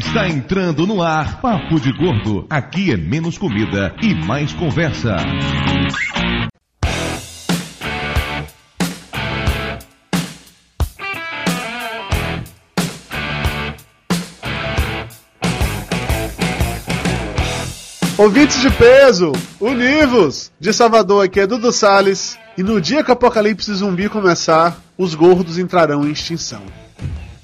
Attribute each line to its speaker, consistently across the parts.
Speaker 1: Está entrando no ar Papo de Gordo. Aqui é menos comida e mais conversa.
Speaker 2: Ouvintes de peso, univos! De Salvador aqui é Dudu Salles. E no dia que o apocalipse zumbi começar, os gordos entrarão em extinção.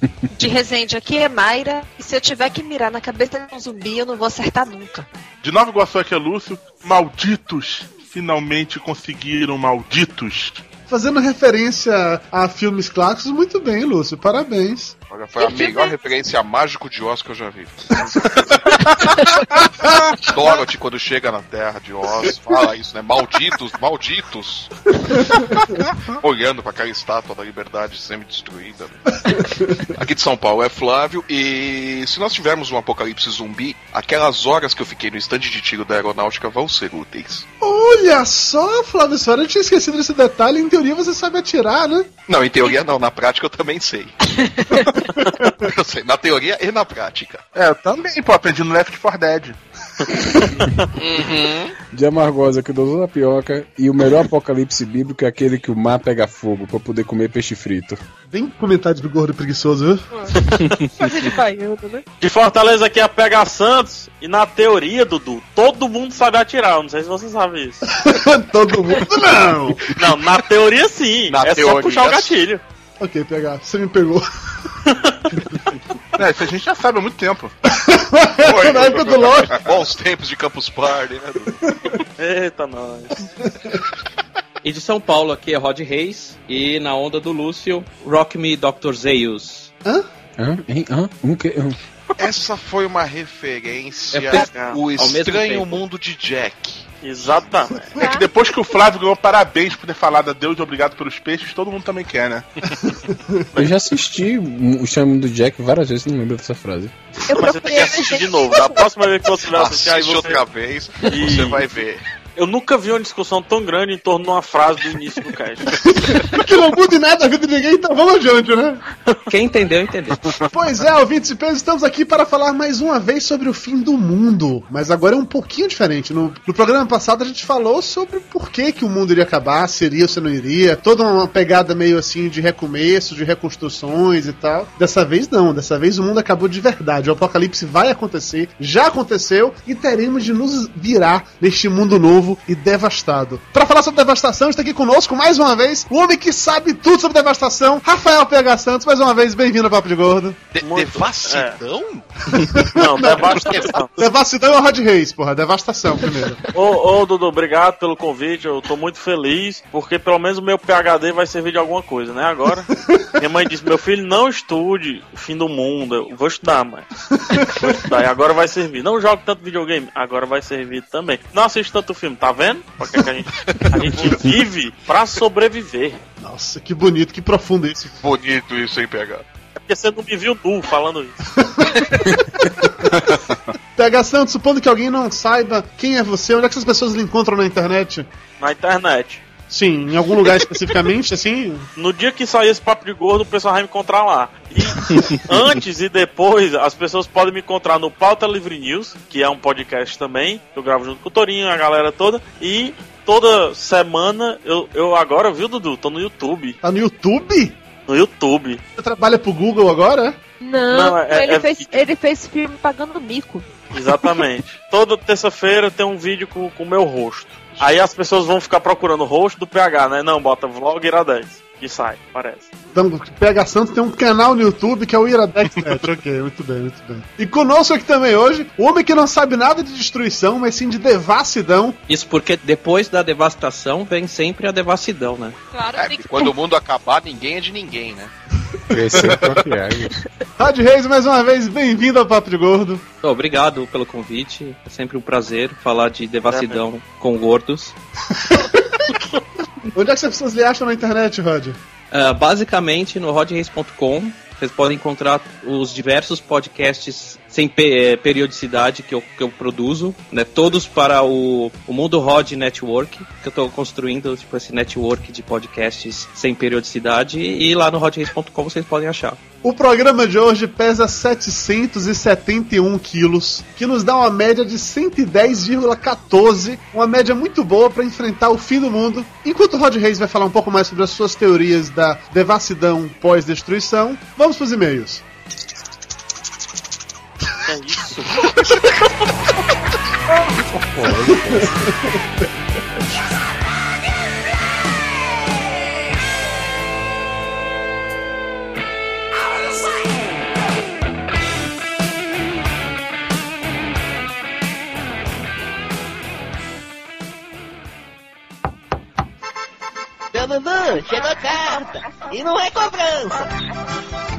Speaker 3: De Resende aqui é Mayra, e se eu tiver que mirar na cabeça de um zumbi, eu não vou acertar nunca.
Speaker 4: De Nova Iguaçu aqui é Lúcio. Malditos! Finalmente conseguiram, malditos!
Speaker 2: Fazendo referência a filmes clássicos, muito bem, Lúcio, parabéns.
Speaker 5: Olha, foi a melhor referência a Mágico de Oz que eu já vi. Dorothy, quando chega na Terra de Oz, fala isso, né? Malditos, malditos! Olhando para aquela estátua da liberdade semi-destruída. Aqui de São Paulo é Flávio, e se nós tivermos um apocalipse zumbi, aquelas horas que eu fiquei no estande de tiro da aeronáutica vão ser úteis.
Speaker 2: Olha só, Flávio Soares, eu tinha esquecido desse detalhe. Em teoria você sabe atirar, né?
Speaker 5: Não, em teoria não, na prática eu também sei. eu sei, na teoria e na prática.
Speaker 4: É, eu também, pô, aprendi no Left 4 Dead.
Speaker 5: Uhum.
Speaker 6: De amargosa que dosou a pioca e o melhor apocalipse bíblico é aquele que o mar pega fogo pra poder comer peixe frito.
Speaker 2: Bem comentário de gordo preguiçoso, viu?
Speaker 3: De baiano, né?
Speaker 7: De Fortaleza aqui é Pega Santos. E na teoria, Dudu, todo mundo sabe atirar. Não sei se você sabe isso.
Speaker 2: Todo mundo não!
Speaker 7: Não, na teoria sim.
Speaker 5: Na
Speaker 7: é
Speaker 5: teoria,
Speaker 7: só puxar o gatilho.
Speaker 2: Ok, pegar, você me pegou.
Speaker 4: É, isso a gente já sabe há muito tempo.
Speaker 2: Na época do LOL.
Speaker 5: Bons tempos de Campus Party, né?
Speaker 7: Eita, nós.
Speaker 8: E de São Paulo aqui é Rod Reis. E na onda do Lúcio, Rock Me Dr. Zeus.
Speaker 2: Hã?
Speaker 6: Hã? Hein? Hã? Um que... um-
Speaker 5: Essa foi uma referência
Speaker 8: É,
Speaker 5: ao estranho mundo de Jack.
Speaker 7: Exatamente.
Speaker 4: É que depois que o Flávio ganhou parabéns por ter falado a Deus e obrigado pelos peixes, todo mundo também quer, né?
Speaker 6: Eu já assisti o chame do Jack várias vezes, não lembro dessa frase.
Speaker 3: Eu
Speaker 7: Mas você tem que assistir de novo. Da próxima vez que você vai assistir, aí você...
Speaker 5: outra vez,
Speaker 7: E-
Speaker 5: você vai ver.
Speaker 7: Eu nunca vi uma discussão tão grande em torno de uma frase do início do cast.
Speaker 2: Que não muda em nada a vida de ninguém, então vamos adiante, né?
Speaker 8: Quem entendeu, entendeu.
Speaker 2: Pois é, ouvintes de peso, estamos aqui para falar mais uma vez sobre o fim do mundo. Mas agora é um pouquinho diferente. No, no programa passado a gente falou sobre por que, que o mundo iria acabar, se iria ou se não iria. Toda uma pegada meio assim de recomeço, de reconstruções e tal. Dessa vez não, dessa vez o mundo acabou de verdade. O apocalipse vai acontecer, já aconteceu e teremos de nos virar neste mundo novo e devastado. Para falar sobre devastação, está aqui conosco mais uma vez o homem que sabe tudo sobre devastação, Rafael PH Santos. Mais uma vez, bem-vindo ao Papo de Gordo.
Speaker 5: De
Speaker 7: Muito.
Speaker 5: devassidão?
Speaker 7: Não, devastação.
Speaker 2: Devastidão é o Rod Reis, porra. Devastação primeiro.
Speaker 7: Ô, ô, Dudu, obrigado pelo convite. Eu tô muito feliz, porque pelo menos o meu PHD vai servir de alguma coisa, né? Agora, minha mãe disse: Meu filho, não estude o fim do mundo. Eu vou estudar, mãe. Vou estudar. E agora vai servir. Não jogue tanto videogame. Agora vai servir também. Não assiste tanto filme, tá vendo? Porque que a gente, a gente vive pra sobreviver.
Speaker 2: Nossa, que bonito, que profundo esse.
Speaker 5: Bonito isso, hein, PH?
Speaker 7: É porque você não me viu nu falando isso.
Speaker 2: PH Santos, supondo que alguém não saiba quem é você, onde é que essas pessoas lhe encontram na internet?
Speaker 7: Na internet.
Speaker 2: Sim, em algum lugar especificamente, assim?
Speaker 7: No dia que sair esse papo de gordo, o pessoal vai me encontrar lá. E antes e depois, as pessoas podem me encontrar no Pauta Livre News, que é um podcast também, que eu gravo junto com o Torinho, a galera toda. E toda semana, eu, eu agora, viu, Dudu? Tô no YouTube.
Speaker 2: Tá no YouTube?
Speaker 7: No YouTube.
Speaker 2: Você trabalha pro Google agora?
Speaker 3: Não,
Speaker 7: Não, é-
Speaker 3: ele,
Speaker 7: é
Speaker 3: fez, ele fez filme pagando mico.
Speaker 7: Exatamente. Toda terça-feira tem um vídeo com o meu rosto. Aí as pessoas vão ficar procurando o rosto do PH, né? Não, bota vlog Ira10. Que sai, parece.
Speaker 2: Então, PH Santos tem um canal no YouTube que é o Iradex.net. ok, muito bem, muito bem. E conosco aqui também hoje, o homem que não sabe nada de destruição, mas sim de devassidão.
Speaker 8: Isso porque depois da devastação vem sempre a devassidão, né?
Speaker 3: Claro,
Speaker 5: É, porque quando o mundo acabar, ninguém é de ninguém, né?
Speaker 6: Esse é o próprio
Speaker 2: Rod Reis, mais uma vez, bem-vindo ao Papo de Gordo.
Speaker 8: Obrigado pelo convite. É sempre um prazer falar de devassidão com gordos.
Speaker 2: Onde é que as pessoas lhe acham na internet, Rod?
Speaker 8: Ah, basicamente no rodreis.com vocês podem encontrar os diversos podcasts sem pe- eh, periodicidade que eu, que eu produzo, né? Todos para o, o Mundo Rod Network, que eu estou construindo, tipo, esse network de podcasts sem periodicidade. E lá no rodreis.com vocês podem achar.
Speaker 2: O programa de hoje pesa 771 quilos, que nos dá uma média de 110,14, uma média muito boa para enfrentar o fim do mundo. Enquanto o Rod Reis vai falar um pouco mais sobre as suas teorias da devassidão pós-destruição, vamos para os e-mails.
Speaker 7: É isso.
Speaker 9: chegou carta. E não é cobrança.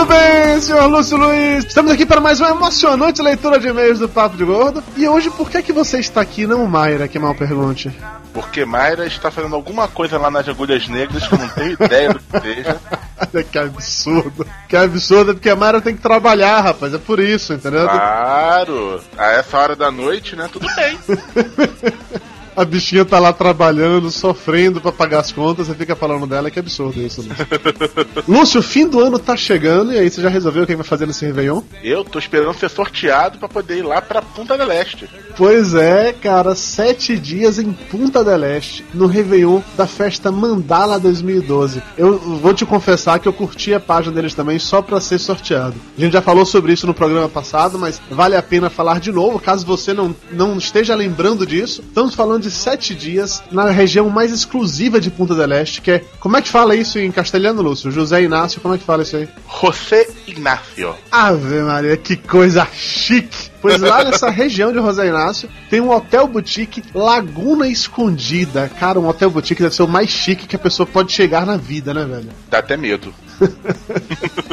Speaker 2: Muito bem, senhor Lúcio Luiz. Estamos aqui para mais uma emocionante leitura de e-mails do Papo de Gordo. E hoje, por que, que você está aqui, não Mayra, que mal pergunte?
Speaker 4: Porque Mayra está fazendo alguma coisa lá nas agulhas negras que eu não tenho ideia do que seja.
Speaker 2: Que absurdo. Que absurdo, porque a Mayra tem que trabalhar, rapaz. É por isso, entendeu?
Speaker 4: Claro! A essa hora da noite, né? Tudo bem.
Speaker 2: A bichinha tá lá trabalhando, sofrendo pra pagar as contas, você fica falando dela, que absurdo isso, Lúcio. Lúcio, o fim do ano tá chegando, e aí você já resolveu o que vai fazer nesse Réveillon?
Speaker 4: Eu tô esperando ser sorteado pra poder ir lá pra Punta del Este.
Speaker 2: Pois é, cara, sete dias em Punta del Este, no Réveillon da festa Mandala 2012. Eu vou te confessar que eu curti a página deles também só pra ser sorteado. A gente já falou sobre isso no programa passado, mas vale a pena falar de novo, caso você não, não esteja lembrando disso. Estamos falando de sete dias na região mais exclusiva de Punta del Este, que é. Como é que fala isso em castelhano, Lúcio? José Inácio, como é que fala isso aí?
Speaker 4: José Ignacio.
Speaker 2: Ave Maria, que coisa chique! Pois lá nessa região de José Inácio tem um hotel boutique Laguna Escondida. Cara, um hotel boutique deve ser o mais chique que a pessoa pode chegar na vida, né, velho?
Speaker 4: Dá até medo.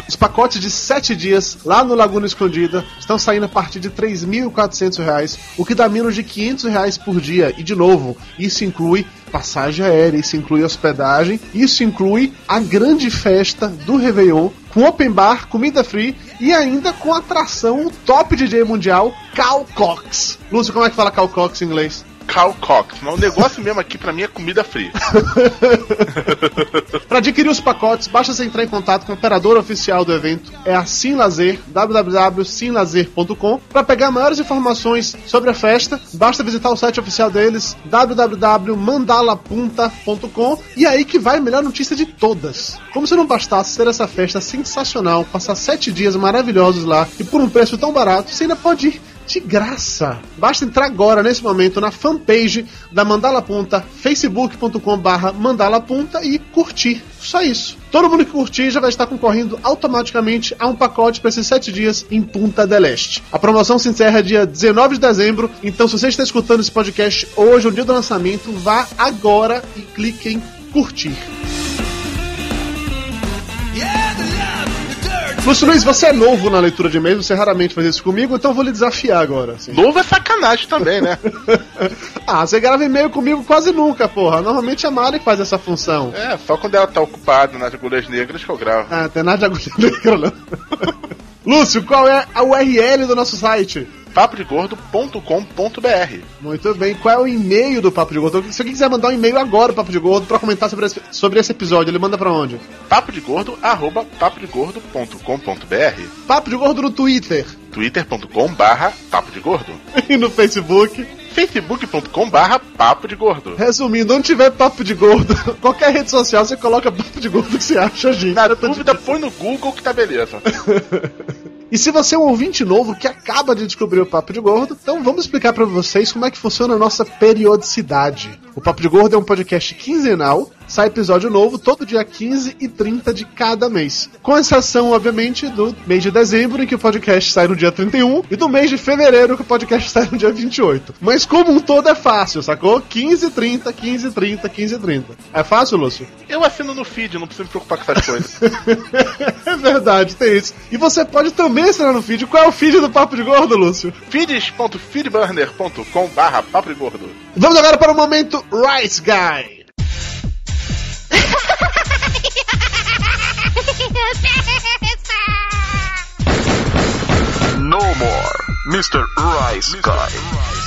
Speaker 2: Os pacotes de 7 dias lá no Laguna Escondida estão saindo a partir de 3.400 reais, o que dá menos de 500 reais por dia. E de novo, isso inclui passagem aérea, isso inclui hospedagem, isso inclui a grande festa do Réveillon com open bar, comida free e ainda com atração o top DJ mundial Cal Cox. Lúcio, como é que fala Cal Cox em inglês?
Speaker 4: Cal Cox. Mas o negócio mesmo aqui pra mim é comida fria.
Speaker 2: Para adquirir os pacotes, basta você entrar em contato com o operador oficial do evento, é a Simlazer, www.simlazer.com. Para pegar maiores informações sobre a festa, basta visitar o site oficial deles, www.mandalapunta.com. E aí que vai a melhor notícia de todas. Como se não bastasse ser essa festa sensacional, passar sete dias maravilhosos lá e por um preço tão barato, você ainda pode ir de graça. Basta entrar agora, nesse momento, na fanpage da Mandala Punta, facebook.com barra Mandala e curtir. Só isso. Todo mundo que curtir já vai estar concorrendo automaticamente a um pacote para esses 7 dias em Punta del Este. A promoção se encerra dia 19 de dezembro, então se você está escutando esse podcast hoje, no dia do lançamento, vá agora e clique em curtir. Lúcio Luiz, você é novo na leitura de e-mails, você raramente faz isso comigo, então eu vou lhe desafiar agora. Assim.
Speaker 4: Novo é sacanagem também, né?
Speaker 2: ah, você grava e-mail comigo quase nunca, porra. Normalmente a Mari faz essa função.
Speaker 4: É, só quando ela tá ocupada nas agulhas negras que eu gravo.
Speaker 2: Ah, tem nada de agulha negra, não. Lúcio, qual é a URL do nosso site?
Speaker 4: papodegordo.com.br
Speaker 2: Muito bem, qual é o e-mail do Papo de Gordo? Se alguém quiser mandar um e-mail agora Papo de Gordo pra comentar sobre esse, sobre esse episódio, ele manda pra onde?
Speaker 4: papodegordo, arroba papodegordo.com.br
Speaker 2: Papo de Gordo no Twitter.
Speaker 4: twitter.com barra papo de gordo
Speaker 2: E no Facebook.
Speaker 4: facebook.com barra papo de gordo
Speaker 2: Resumindo, onde tiver Papo de Gordo, qualquer rede social, você coloca Papo de Gordo que você acha, gente.
Speaker 4: na
Speaker 2: Eu tô de-
Speaker 4: dúvida põe no Google que tá beleza
Speaker 2: E se você é um ouvinte novo que acaba de descobrir o Papo de Gordo, então vamos explicar pra vocês como é que funciona a nossa periodicidade. O Papo de Gordo é um podcast quinzenal, sai episódio novo todo dia 15 e 30 de cada mês. Com exceção, obviamente, do mês de dezembro, em que o podcast sai no dia 31, e do mês de fevereiro, que o podcast sai no dia 28. Mas como um todo é fácil, sacou? 15, 30, 15, 30, 15, 30. É fácil, Lúcio?
Speaker 4: eu assino no feed não preciso me preocupar com essas coisas
Speaker 2: é verdade, tem isso. E você pode também assinar no feed. Qual é o feed do Papo de Gordo, Lúcio?
Speaker 4: feeds.feedburner.com barra papo de gordo
Speaker 2: Vamos agora para o momento Rice Guy.
Speaker 10: No more, Mr. Rice Guy.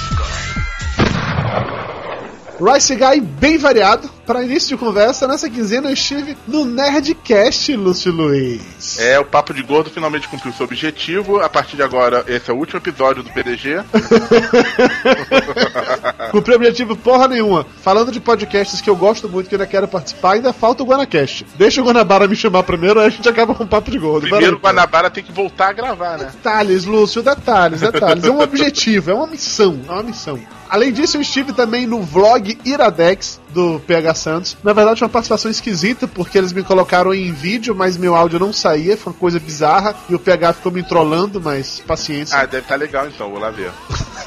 Speaker 2: Rice Guy bem variado. Para início de conversa, nessa quinzena eu estive no Nerdcast, Lúcio Luiz.
Speaker 4: É, o Papo de Gordo finalmente cumpriu seu objetivo. A partir de agora, esse é o último episódio do PDG.
Speaker 2: Cumpriu objetivo porra nenhuma. Falando de podcasts que eu gosto muito, que eu ainda quero participar, ainda falta o Guanacast. Deixa o Guanabara me chamar primeiro, aí a gente acaba com o Papo de Gordo.
Speaker 4: Primeiro o Guanabara tem que voltar a gravar, né?
Speaker 2: Detalhes, Lúcio, detalhes, detalhes. É um objetivo, é uma missão, é uma missão. Além disso, eu estive também no vlog Iradex do PH Santos. Na verdade, foi uma participação esquisita, porque eles me colocaram em vídeo, mas meu áudio não saía, foi uma coisa bizarra, e o PH ficou me trollando, mas paciência.
Speaker 4: Ah, deve estar legal então, vou lá ver.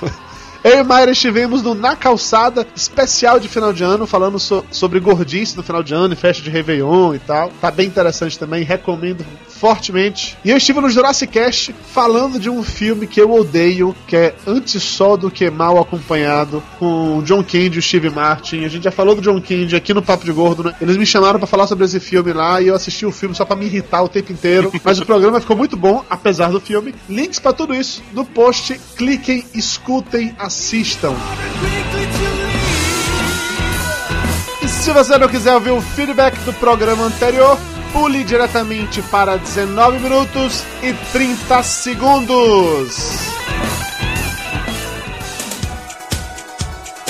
Speaker 2: Eu e Mayra estivemos no Na Calçada, especial de final de ano, falando so- sobre gordice no final de ano e festa de Réveillon e tal. Tá bem interessante também, recomendo fortemente. E eu estive no Jurassic Cast falando de um filme que eu odeio, que é Antes Só do Que Mal Acompanhado, com o John Candy e o Steve Martin. A gente já falou do John Candy aqui no Papo de Gordo, né? Eles me chamaram pra falar sobre esse filme lá e eu assisti o filme só pra me irritar o tempo inteiro. Mas o programa ficou muito bom, apesar do filme. Links pra tudo isso no post. Cliquem, escutem, assistam. E se você não quiser ouvir o feedback do programa anterior, pule diretamente para 19 minutos e 30 segundos.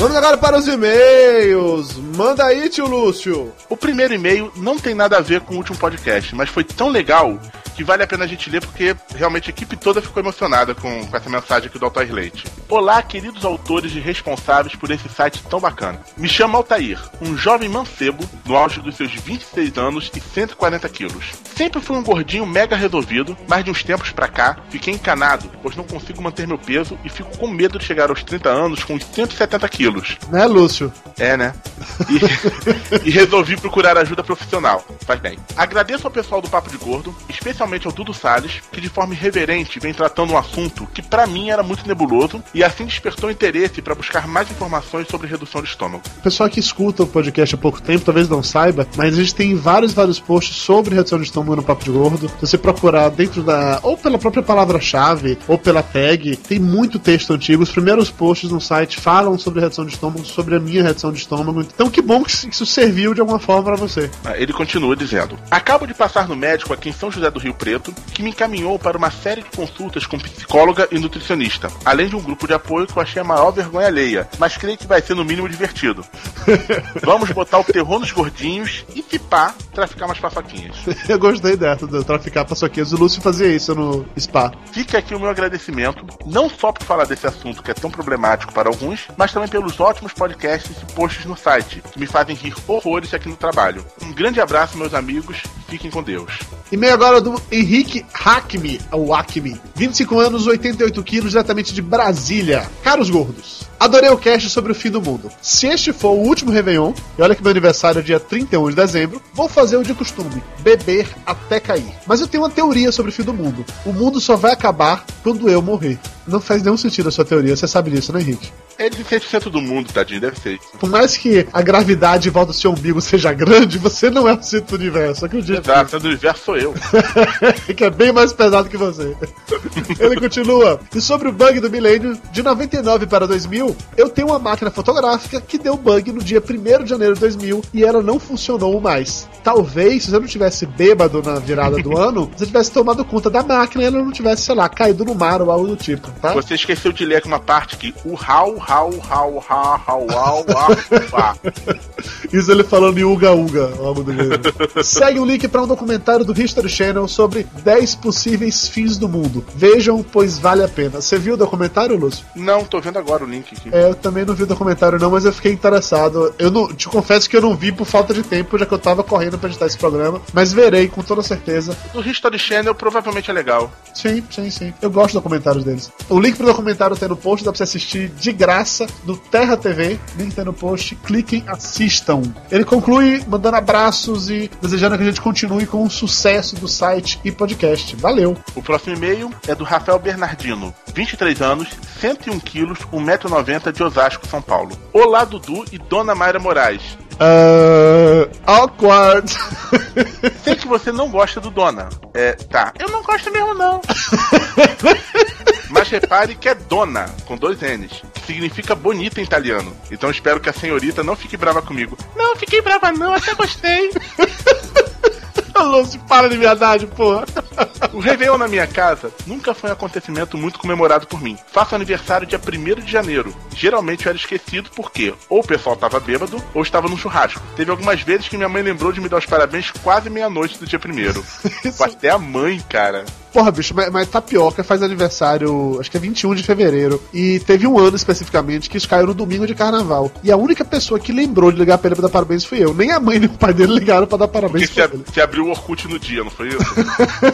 Speaker 2: Vamos agora para os e-mails. Manda aí, tio Lúcio.
Speaker 4: O primeiro e-mail não tem nada a ver com o último podcast, mas foi tão legal que vale a pena a gente ler porque realmente a equipe toda ficou emocionada com, com essa mensagem aqui do Altair Leite. Olá, queridos autores e responsáveis por esse site tão bacana. Me chamo Altair, um jovem mancebo no auge dos seus 26 anos e 140 quilos. Sempre fui um gordinho mega resolvido, mas de uns tempos pra cá fiquei encanado, pois não consigo manter meu peso e fico com medo de chegar aos 30 anos com uns 170 quilos.
Speaker 2: Né, Lúcio?
Speaker 4: É, né? E, e resolvi procurar ajuda profissional. Faz bem. Agradeço ao pessoal do Papo de Gordo, especialmente ao Dudu Salles, que de forma irreverente vem tratando um assunto que pra mim era muito nebuloso e assim despertou interesse para buscar mais informações sobre redução de estômago.
Speaker 2: O pessoal que escuta o podcast há pouco tempo talvez não saiba, mas a gente tem vários, vários posts sobre redução de estômago no Papo de Gordo. Se você procurar dentro da. ou pela própria palavra-chave, ou pela tag, tem muito texto antigo. Os primeiros posts no site falam sobre redução de estômago, sobre a minha redução de estômago. Então que bom que isso serviu de alguma forma para você.
Speaker 4: Ah, Ele continua dizendo: Acabo de passar no médico aqui em São José do Rio Preto, que me encaminhou para uma série de consultas com psicóloga e nutricionista, além de um grupo de apoio que eu achei a maior vergonha alheia, mas creio que vai ser no mínimo divertido. Vamos botar o terror nos gordinhos e se pá, traficar umas paçoquinhas.
Speaker 2: Eu gostei dessa, do traficar paçoquinhas. O Lúcio fazia isso no spa.
Speaker 4: Fica aqui o meu agradecimento, não só por falar desse assunto que é tão problemático para alguns, mas também pelos ótimos podcasts e posts no site, que me fazem rir horrores aqui no trabalho. Um grande abraço, meus amigos, fiquem com Deus.
Speaker 2: E-mail agora do Henrique Hackme, ou Acme. 25 anos, 88 quilos, diretamente de Brasília. Caros gordos, adorei o cast sobre o fim do mundo. Se este for o último Réveillon, e olha que meu aniversário é dia 31 de dezembro, vou fazer o de costume, beber até cair. Mas eu tenho uma teoria sobre o fim do mundo. O mundo só vai acabar quando eu morrer. Não faz nenhum sentido a sua teoria, você sabe disso, né, Henrique?
Speaker 4: É de 100% do mundo, tadinho, deve ser.
Speaker 2: Por mais que a gravidade em volta do seu umbigo seja grande, você não é o centro do universo, acredito.
Speaker 4: Exato, sendo do universo sou eu.
Speaker 2: que é bem mais pesado que você. Ele continua. E sobre o bug do milênio, de 99 para 2000, eu tenho uma máquina fotográfica que deu bug no dia 1 de janeiro de 2000 e ela não funcionou mais. Talvez, se você não tivesse bêbado na virada do ano, você tivesse tomado conta da máquina e ela não tivesse, sei lá, caído no mar ou algo do tipo, tá?
Speaker 4: Você esqueceu de ler aqui uma parte que o hau, hau, hau, hau, hau, hau, hau.
Speaker 2: Isso ele falando em Uga Uga, algo do gênero. Segue o link para um documentário do History Channel sobre 10 possíveis fins do mundo. Vejam, pois vale a pena. Você viu o documentário, Lúcio?
Speaker 4: Não, tô vendo agora o link
Speaker 2: É, eu também não vi o documentário não, mas eu fiquei interessado. Eu não, te confesso que eu não vi por falta de tempo, já que eu tava correndo pra editar esse programa, mas verei com toda certeza.
Speaker 4: Do History Channel provavelmente é legal.
Speaker 2: Sim, sim, sim. Eu gosto dos documentários deles. O link pro documentário tem no post, dá pra você assistir de graça no Terra TV. Link tem no post, cliquem, assistam. Ele conclui mandando abraços e desejando que a gente continue com o sucesso do site e podcast. Valeu!
Speaker 4: O próximo e-mail é do Rafael Bernardino, 23 anos, 101 quilos, 1,90m de Osasco, São Paulo. Olá, Dudu e Dona Mayra Moraes.
Speaker 2: Uh, awkward.
Speaker 4: Sei que você não gosta do Dona. É, tá. Eu não gosto mesmo, não. Mas repare que é Dona, com dois N's. significa bonita em italiano. Então espero que a senhorita não fique brava comigo. Não, fiquei brava não, até gostei.
Speaker 2: Lúcio, para de verdade, porra.
Speaker 4: O Réveillon na minha casa nunca foi um acontecimento muito comemorado por mim. Faço aniversário dia 1 de janeiro. Geralmente eu era esquecido porque ou o pessoal tava bêbado ou estava no churrasco. Teve algumas vezes que minha mãe lembrou de me dar os parabéns quase meia-noite do dia 1 Até a mãe, cara.
Speaker 2: Porra, bicho, mas, mas Tapioca faz aniversário, acho que é 21 de fevereiro. E teve um ano especificamente que isso caiu no domingo de carnaval. E a única pessoa que lembrou de ligar pra ele pra dar parabéns fui eu. Nem a mãe nem o pai dele ligaram pra dar parabéns
Speaker 4: Porque
Speaker 2: pra
Speaker 4: você,
Speaker 2: ele.
Speaker 4: você o Orkut no dia, não foi isso?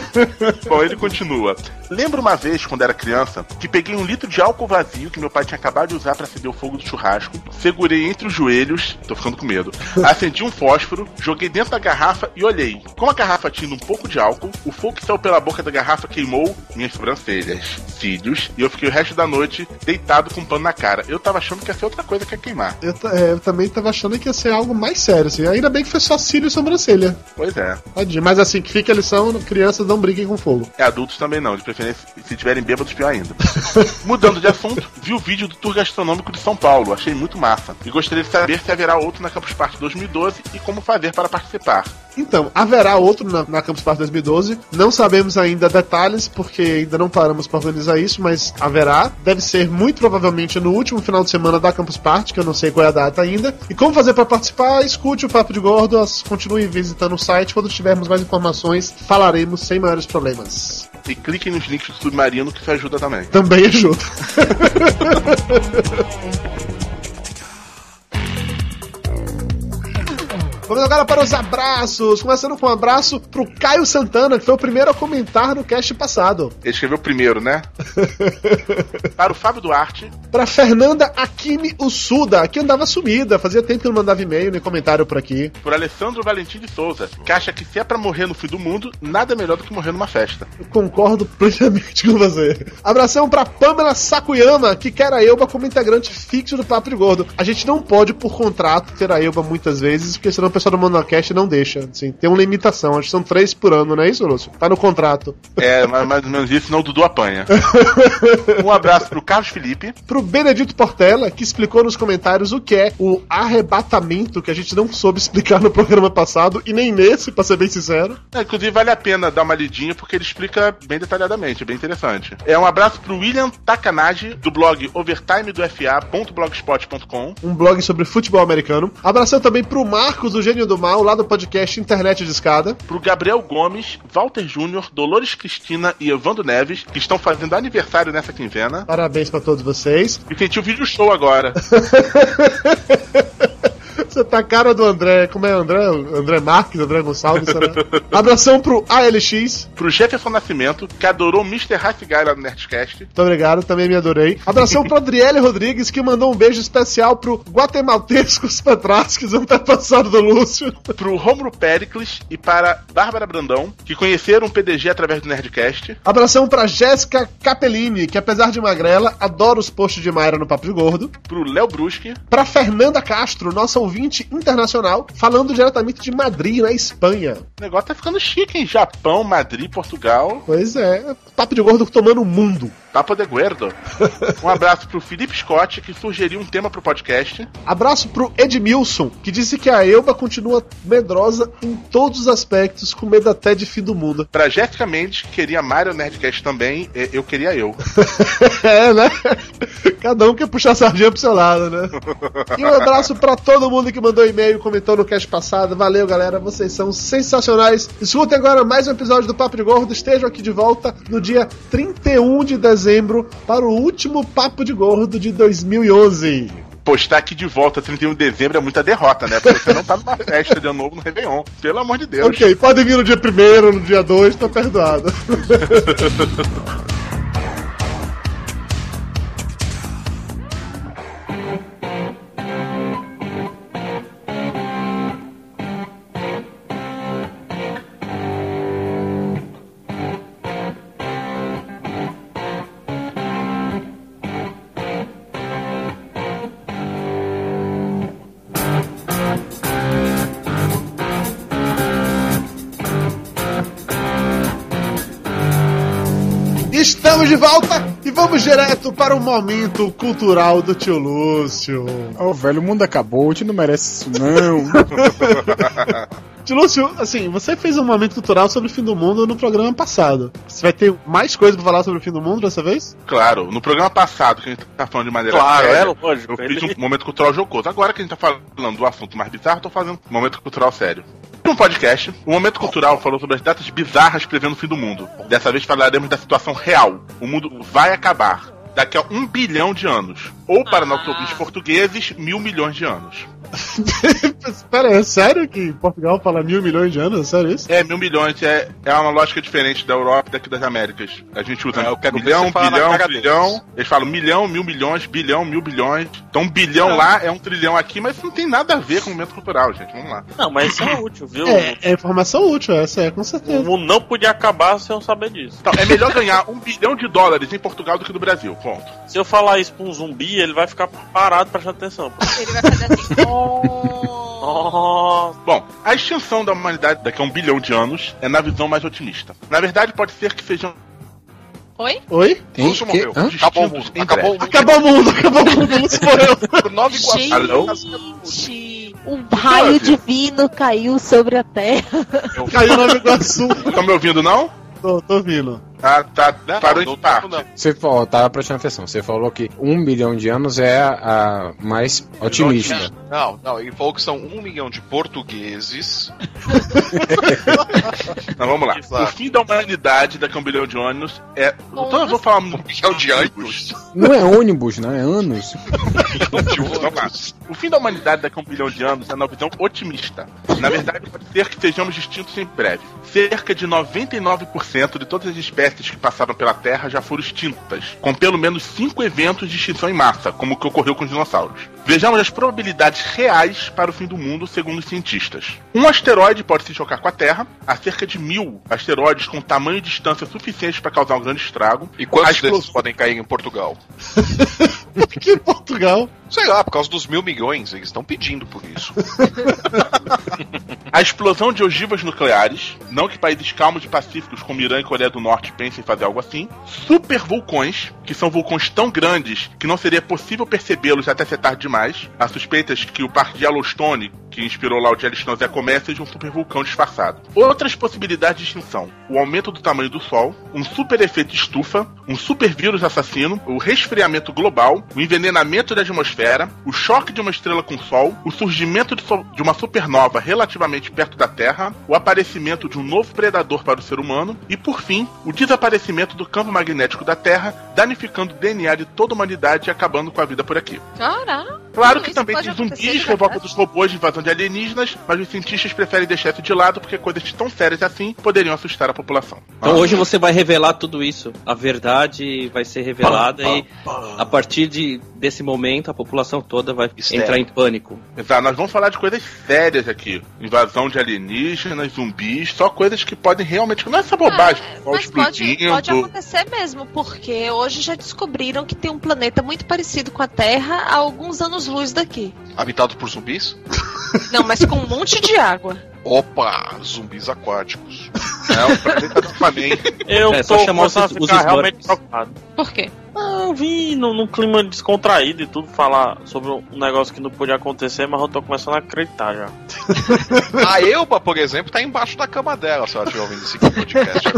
Speaker 4: Bom, ele continua. Lembro uma vez, quando era criança, que peguei um litro de álcool vazio que meu pai tinha acabado de usar pra acender o fogo do churrasco, segurei entre os joelhos, tô ficando com medo, acendi um fósforo, joguei dentro da garrafa e olhei. Como a garrafa tinha um pouco de álcool, o fogo que saiu pela boca da garrafa queimou minhas sobrancelhas, cílios, e eu fiquei o resto da noite deitado com um pano na cara. Eu tava achando que ia ser outra coisa que ia queimar.
Speaker 2: Eu, é, eu também tava achando que ia ser algo mais sério, assim. Ainda bem que foi só cílio e sobrancelha.
Speaker 4: Pois é.
Speaker 2: Tadinho. Mas assim, que fica a lição, crianças não briguem com fogo.
Speaker 4: É, adultos também não, de preferência se tiverem bêbados, pior ainda. Mudando de assunto, vi o vídeo do tour gastronômico de São Paulo, achei muito massa. E gostaria de saber se haverá outro na Campus Party 2012 e como fazer para participar.
Speaker 2: Então, haverá outro na, na Campus Party 2012. Não sabemos ainda detalhes, porque ainda não paramos para organizar isso, mas haverá. Deve ser muito provavelmente no último final de semana da Campus Party, que eu não sei qual é a data ainda. E como fazer para participar? Escute o Papo de Gordo, continue visitando o site. Quando tivermos mais informações, falaremos sem maiores problemas.
Speaker 4: E cliquem nos links do submarino que isso ajuda também.
Speaker 2: Também ajuda. Vamos agora para os abraços. Começando com um abraço pro Caio Santana, que foi o primeiro a comentar no cast passado.
Speaker 4: Ele escreveu primeiro, né? para o Fábio Duarte,
Speaker 2: Pra Fernanda Akimi Usuda, que andava sumida. Fazia tempo que não mandava e-mail nem comentário por aqui.
Speaker 4: por Alessandro Valentim de Souza, que acha que se é pra morrer no fim do mundo, nada melhor do que morrer numa festa.
Speaker 2: Eu concordo plenamente com você. Abração pra Pamela Sakuyama, que quer a Elba como integrante fixo do Papo de Gordo. A gente não pode, por contrato, ter a Elba muitas vezes, porque senão o pessoal do Monocast não deixa. Assim, tem uma limitação. Acho que são três por ano, não é isso, Lúcio? Tá no contrato.
Speaker 4: É, mais ou menos isso, senão o Dudu apanha. Um abraço pro Carlos Felipe,
Speaker 2: Pro Benedito Portela, que explicou nos comentários o que é o arrebatamento, que a gente não soube explicar no programa passado, e nem nesse, pra ser bem sincero.
Speaker 4: É, inclusive vale a pena dar uma lidinha porque ele explica bem detalhadamente, é bem interessante. É um abraço pro William Takanaji, do blog overtime.fa.blogspot.com.
Speaker 2: um blog sobre futebol americano. Abração também pro Marcos, do Gênio do Mal, lá do podcast Internet de Escada.
Speaker 4: Pro Gabriel Gomes, Walter Júnior, Dolores Cristina e Evandro Neves, que estão fazendo aniversário nessa quinzena.
Speaker 2: Parabéns pra todos vocês.
Speaker 4: E senti o vídeo show agora.
Speaker 2: Tá a cara do André. Como é André? André Marques, André Gonçalves, será? Abração pro ALX.
Speaker 4: Pro Jefferson Nascimento, que adorou Mr. Guy lá no Nerdcast.
Speaker 2: Muito obrigado, também me adorei. Abração pro Adriele Rodrigues, que mandou um beijo especial pro Guatemaltescos Petrasques, antepassado do Lúcio.
Speaker 4: Pro Romulo Pericles e para Bárbara Brandão, que conheceram o PDG através do Nerdcast.
Speaker 2: Abração pra Jéssica Capellini, que apesar de magrela, adora os posts de Mayra no Papo de Gordo.
Speaker 4: Pro Léo Bruschi.
Speaker 2: Pra Fernanda Castro, nossa ouvinte internacional, falando diretamente de Madrid, na Espanha.
Speaker 4: O negócio tá ficando chique, hein? Japão, Madrid, Portugal.
Speaker 2: Pois é, Papo de Gordo tomando o mundo.
Speaker 4: Papo de guerdo. Um abraço pro Felipe Scott, que sugeriu um tema pro podcast.
Speaker 2: Abraço pro Edmilson, que disse que a Elba continua medrosa em todos os aspectos, com medo até de fim do mundo.
Speaker 4: Pra Jéssica Mendes, que queria Mario Nerdcast também, eu queria eu.
Speaker 2: é, né? Cada um quer puxar a sardinha pro seu lado, né? E um abraço pra todo mundo que mandou e-mail, comentou no cast passado. Valeu, galera. Vocês são sensacionais. Escutem agora mais um episódio do Papo de Gordo. Estejam aqui de volta no dia 31 de dezembro para o último Papo de Gordo de 2011.
Speaker 4: Postar aqui de volta 31 de dezembro é muita derrota, né? Porque você não tá numa festa de ano novo no Réveillon. Pelo amor de Deus.
Speaker 2: Ok, pode vir no dia 1 no dia 2, tá perdoado. de volta e vamos direto para o momento cultural do tio Lúcio.
Speaker 6: Ô, velho, o mundo acabou, a gente não merece isso, não.
Speaker 2: Tio Lúcio, assim, você fez um momento cultural sobre o fim do mundo no programa passado. Você vai ter mais coisa pra falar sobre o fim do mundo dessa vez?
Speaker 4: Claro, no programa passado, que a gente tá falando de maneira
Speaker 7: Claro,
Speaker 4: séria,
Speaker 7: é lógico.
Speaker 4: eu fiz
Speaker 7: Ele-
Speaker 4: um momento cultural jocoso. Agora que a gente tá falando do assunto mais bizarro, eu tô fazendo um momento cultural sério. No podcast, o Momento Cultural falou sobre as datas bizarras prevendo o fim do mundo. Dessa vez falaremos da situação real. O mundo vai acabar daqui a um bilhão de anos. Ou, para nossos ouvintes portugueses, mil milhões de anos.
Speaker 2: Pera, é sério que Portugal fala mil milhões de anos? É sério isso?
Speaker 4: É, mil milhões é, é uma lógica diferente da Europa e daqui das Américas. A gente usa
Speaker 5: É, eu quero
Speaker 4: milhão, bilhão, bilhão.
Speaker 5: deles.
Speaker 4: Eles falam milhão, mil milhões, bilhão, mil bilhões. Então, um bilhão lá é um trilhão aqui, mas isso não tem nada a ver com o momento cultural, gente. Vamos lá.
Speaker 7: Não, mas isso é útil, viu?
Speaker 2: É, é informação útil, essa é, com
Speaker 7: O
Speaker 2: certeza.
Speaker 7: mundo não podia acabar sem eu saber disso.
Speaker 4: Então, é melhor ganhar um bilhão de dólares em Portugal do que no Brasil. Ponto.
Speaker 7: Se eu falar isso pra um zumbi, ele vai ficar parado prestando atenção.
Speaker 3: Ele vai fazer assim. "Oh".
Speaker 4: Bom, a extinção da humanidade daqui a um bilhão de anos é na visão mais otimista. Na verdade, pode ser que sejam
Speaker 3: Oi?
Speaker 2: Oi?
Speaker 5: Lúcio
Speaker 6: Que-
Speaker 5: morreu.
Speaker 6: hã?
Speaker 5: Acabou o mundo. Acabou o mundo.
Speaker 2: Acabou o mundo, acabou o mundo, Lúcio morreu.
Speaker 5: Por nove?
Speaker 3: Gente,
Speaker 10: Um raio divino caiu sobre a terra.
Speaker 2: Caiu no Nova Iguaçu.
Speaker 4: Estão me ouvindo, não?
Speaker 2: Tô, tô ouvindo.
Speaker 4: Ah, tá.
Speaker 5: Não,
Speaker 4: Parou
Speaker 5: não,
Speaker 4: em parte.
Speaker 5: não.
Speaker 6: Você falou, tava prestando atenção. Você falou que um milhão de anos é a, a mais otimista.
Speaker 5: Não, não, ele falou que são um milhão de portugueses.
Speaker 4: Então vamos lá. O fim da humanidade daqui a um bilhão de anos é. Então eu vou falar
Speaker 5: Um milhão de anos.
Speaker 6: Não é ônibus, não, é anos.
Speaker 4: O fim da humanidade daqui a um bilhão de anos é na visão otimista. Na verdade, pode ser que sejamos extintos em breve. Cerca de 99% de todas as espécies que passaram pela Terra já foram extintas, com pelo menos cinco eventos de extinção em massa, como o que ocorreu com os dinossauros. Vejamos as probabilidades reais para o fim do mundo, segundo os cientistas. Um asteroide pode se chocar com a Terra, há cerca de mil asteroides com tamanho e distância suficiente para causar um grande estrago.
Speaker 5: E quantos desses podem cair em Portugal?
Speaker 2: Que Portugal.
Speaker 5: Sei lá, por causa dos mil milhões, eles estão pedindo por isso.
Speaker 4: A explosão de ogivas nucleares, não que países calmos e pacíficos como Irã e Coreia do Norte pensem em fazer algo assim. Supervulcões, que são vulcões tão grandes que não seria possível percebê-los até ser tarde demais. Há suspeitas que o parque de Yellowstone, que inspirou lá o Yellowstone Zé Comé, seja um supervulcão disfarçado. Outras possibilidades de extinção: o aumento do tamanho do Sol, um super efeito estufa, um super vírus assassino, o resfriamento global, o envenenamento da atmosfera, o choque de uma estrela com o Sol, o surgimento de, so- de uma supernova relativamente perto da Terra, o aparecimento de um novo predador para o ser humano e, por fim, o desaparecimento do campo magnético da Terra, danificando o DNA de toda a humanidade e acabando com a vida por aqui.
Speaker 3: Caraca.
Speaker 4: Claro
Speaker 3: Isso
Speaker 4: que também
Speaker 3: pode
Speaker 4: tem zumbis,
Speaker 3: de
Speaker 4: revolta dos robôs, invasão de alienígenas, mas os cientistas preferem deixar isso de lado porque coisas tão sérias assim poderiam assustar a população.
Speaker 8: Então hoje você vai revelar tudo isso. A verdade vai ser revelada e a partir de, desse momento a população toda vai entrar em pânico.
Speaker 4: Exato, nós vamos falar de coisas sérias aqui. Invasão de alienígenas, zumbis, só coisas que podem realmente. Não é essa bobagem.
Speaker 3: É,
Speaker 4: sol
Speaker 3: mas pode,
Speaker 4: explodindo.
Speaker 3: pode acontecer mesmo, porque hoje já descobriram que tem um planeta muito parecido com a Terra a alguns anos-luz daqui.
Speaker 5: Habitado por zumbis?
Speaker 3: Não, mas com um monte de água.
Speaker 5: Opa, zumbis aquáticos.
Speaker 4: É o planeta do Flamengo.
Speaker 7: Eu
Speaker 8: É, só
Speaker 7: tô
Speaker 8: chamar os- os
Speaker 7: ficar realmente preocupado.
Speaker 3: Por quê?
Speaker 7: Ah, eu vim num, num clima descontraído e tudo falar sobre um negócio que não podia acontecer, mas eu tô começando a acreditar já.
Speaker 5: A Elba, por exemplo, tá embaixo da cama dela, se ela estiver ouvindo esse podcast.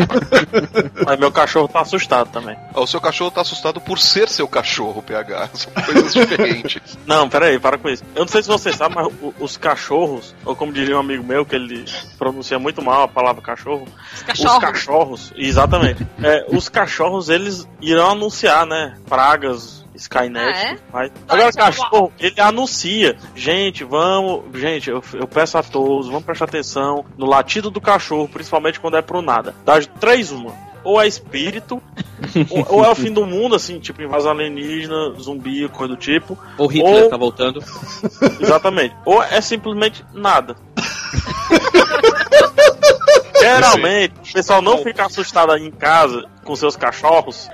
Speaker 7: Mas meu cachorro tá assustado também.
Speaker 5: o seu cachorro tá assustado por ser seu cachorro, PH. São coisas diferentes.
Speaker 7: Não, pera aí, para com isso. Eu não sei se você sabe, mas os cachorros, ou como diria um amigo meu, que ele pronuncia muito mal a palavra cachorro,
Speaker 3: Os
Speaker 7: os
Speaker 3: cachorros.
Speaker 7: cachorros, exatamente. É, os cachorros, eles irão anunciar, né? Pragas, Skynet.
Speaker 3: Ah, é?
Speaker 7: Agora, cachorro, ele anuncia. Gente, vamos. Gente, eu, eu peço a todos, vamos prestar atenção no latido do cachorro, principalmente quando é pro nada. Das três, uma. Ou é espírito, ou, ou é o fim do mundo, assim, tipo invasão alienígena, zumbi, coisa do tipo.
Speaker 8: O Hitler
Speaker 7: Ou-
Speaker 8: tá voltando.
Speaker 7: Exatamente. Ou é simplesmente nada. Geralmente, o pessoal não fica assustado em casa com seus cachorros.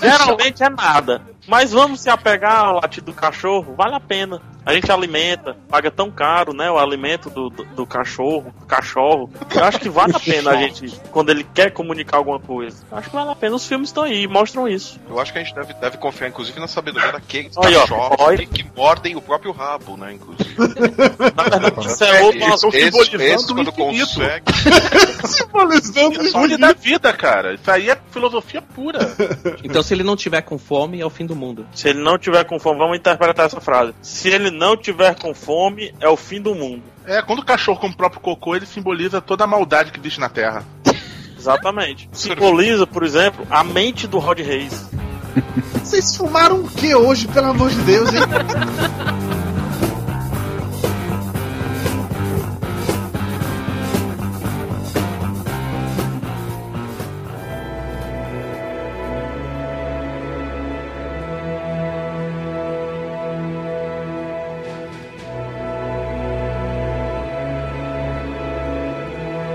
Speaker 7: Geralmente é nada. Mas vamos se apegar ao latido do cachorro, vale a pena. A gente alimenta, paga tão caro, né? O alimento do, do, do cachorro, cachorro. Eu acho que vale a pena a gente, quando ele quer comunicar alguma coisa. Eu acho que vale a pena. Os filmes estão aí, mostram isso.
Speaker 5: Eu acho que a gente deve, deve confiar, inclusive, na sabedoria daqueles
Speaker 7: ó,
Speaker 5: cachorros
Speaker 7: olha.
Speaker 5: que mordem o próprio rabo, né? Inclusive.
Speaker 7: Na verdade, isso é outro
Speaker 5: Esses-
Speaker 7: assunto.
Speaker 5: quando
Speaker 4: infinito.
Speaker 5: consegue.
Speaker 2: Simbolizando
Speaker 4: É sonho da vida, cara. Isso aí é filosofia pura.
Speaker 8: Então, se ele não tiver com fome, é o fim do mundo.
Speaker 7: Se ele não tiver com fome, vamos interpretar essa frase. Se ele não tiver com fome, é o fim do mundo.
Speaker 4: É, quando o cachorro come o próprio cocô, ele simboliza toda a maldade que existe na Terra.
Speaker 7: Exatamente. Simboliza, por exemplo, a mente do Rod Reis.
Speaker 2: Vocês fumaram o que hoje, pelo amor de Deus, hein?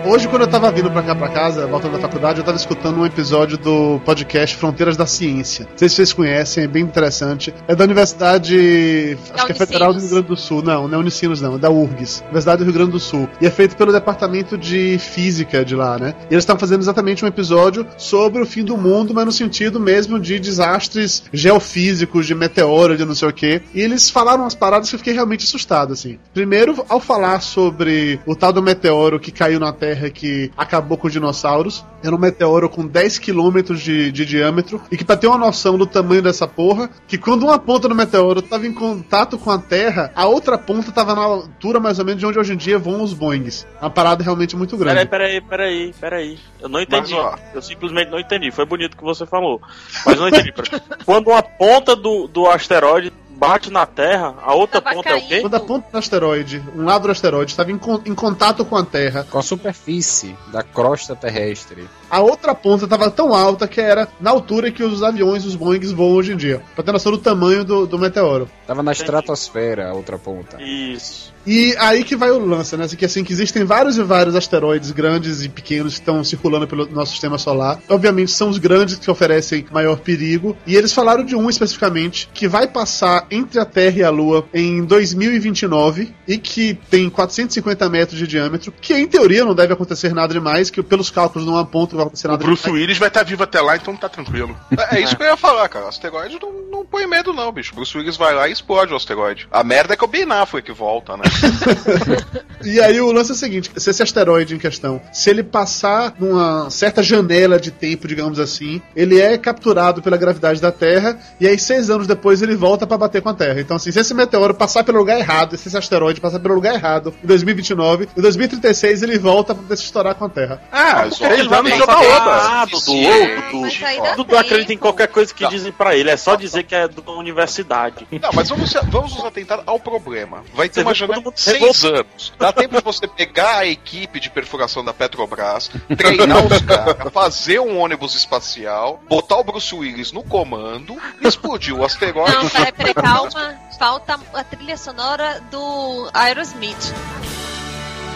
Speaker 2: Hoje, quando eu tava vindo pra cá pra casa, voltando da faculdade, eu tava escutando um episódio do podcast Fronteiras da Ciência. Não sei se vocês conhecem, é bem interessante. É da Universidade. Acho que é Federal do Rio Grande do Sul. Não, não é Unicinos, não, é da URGS, Universidade do Rio Grande do Sul. E é feito pelo Departamento de Física de lá, né? E eles estão fazendo exatamente um episódio sobre o fim do mundo, mas no sentido mesmo de desastres geofísicos, de meteoro, de não sei o quê. E eles falaram umas paradas que eu fiquei realmente assustado, assim. Primeiro, ao falar sobre o tal do meteoro que caiu na Terra que acabou com os dinossauros, era um meteoro com 10 quilômetros de, de diâmetro, e que pra ter uma noção do tamanho dessa porra, que quando uma ponta do meteoro tava em contato com a Terra, a outra ponta tava na altura mais ou menos de onde hoje em dia voam os Boeings. Uma parada realmente muito grande.
Speaker 7: Peraí, peraí, peraí, peraí. Eu não entendi.
Speaker 5: Mas, ó.
Speaker 7: Eu simplesmente não entendi. Foi bonito o que você falou. Mas não entendi. Quando uma ponta do, do asteroide bate na Terra, a outra
Speaker 3: Tava
Speaker 7: ponta é o quê?
Speaker 2: Quando a ponta do asteroide, um lado do asteroide, estava em, con- em contato com a Terra,
Speaker 6: Com a superfície da crosta terrestre.
Speaker 2: a outra ponta estava tão alta que era na altura que os aviões, os Boeings voam hoje em dia. Pra ter noção do tamanho do, do meteoro.
Speaker 6: Tava na
Speaker 7: Entendi.
Speaker 6: estratosfera a outra ponta.
Speaker 7: Isso.
Speaker 2: E aí que vai o lance, né? Que assim, que existem vários e vários asteroides grandes e pequenos que estão circulando pelo nosso sistema solar. Obviamente são os grandes que oferecem maior perigo. E eles falaram de um especificamente que vai passar entre a Terra e a Lua em 2029 e que tem 450 metros de diâmetro, que em teoria não deve acontecer nada demais, que pelos cálculos não apontam que vai acontecer
Speaker 4: O
Speaker 2: nada
Speaker 4: Bruce
Speaker 2: demais.
Speaker 4: Willis vai estar vivo até lá, então tá tranquilo.
Speaker 5: É, é isso que eu ia falar, cara. Asteroide não, não põe medo, não, bicho. Bruce Willis vai lá e explode o asteroide. A merda é que o Ben Affleck que volta, né?
Speaker 2: E aí o lance é o seguinte: se esse asteroide em questão, se ele passar numa certa janela de tempo, digamos assim, ele é capturado pela gravidade da Terra, e aí seis anos depois ele volta pra bater com a Terra. Então, assim, se esse meteoro passar pelo lugar errado, se esse asteroide passar pelo lugar errado em 2029, em 2036 ele volta pra poder se estourar com a Terra.
Speaker 4: Ah,
Speaker 5: ó,
Speaker 4: anos de oba.
Speaker 7: Ah, do, outro, do-. Dudu acredita em qualquer coisa que
Speaker 5: Não.
Speaker 7: dizem pra ele. É só dizer que é da universidade.
Speaker 5: Não, mas vamos, vamos nos atentar ao problema. Vai ter
Speaker 7: Você
Speaker 5: uma janela seis anos. Dá tempo de você pegar a equipe de perfuração da Petrobras, treinar os caras, fazer um ônibus espacial, botar o Bruce Willis no comando, explodir o asteroide.
Speaker 3: Não, peraí, peraí, calma. Falta a trilha sonora do Aerosmith.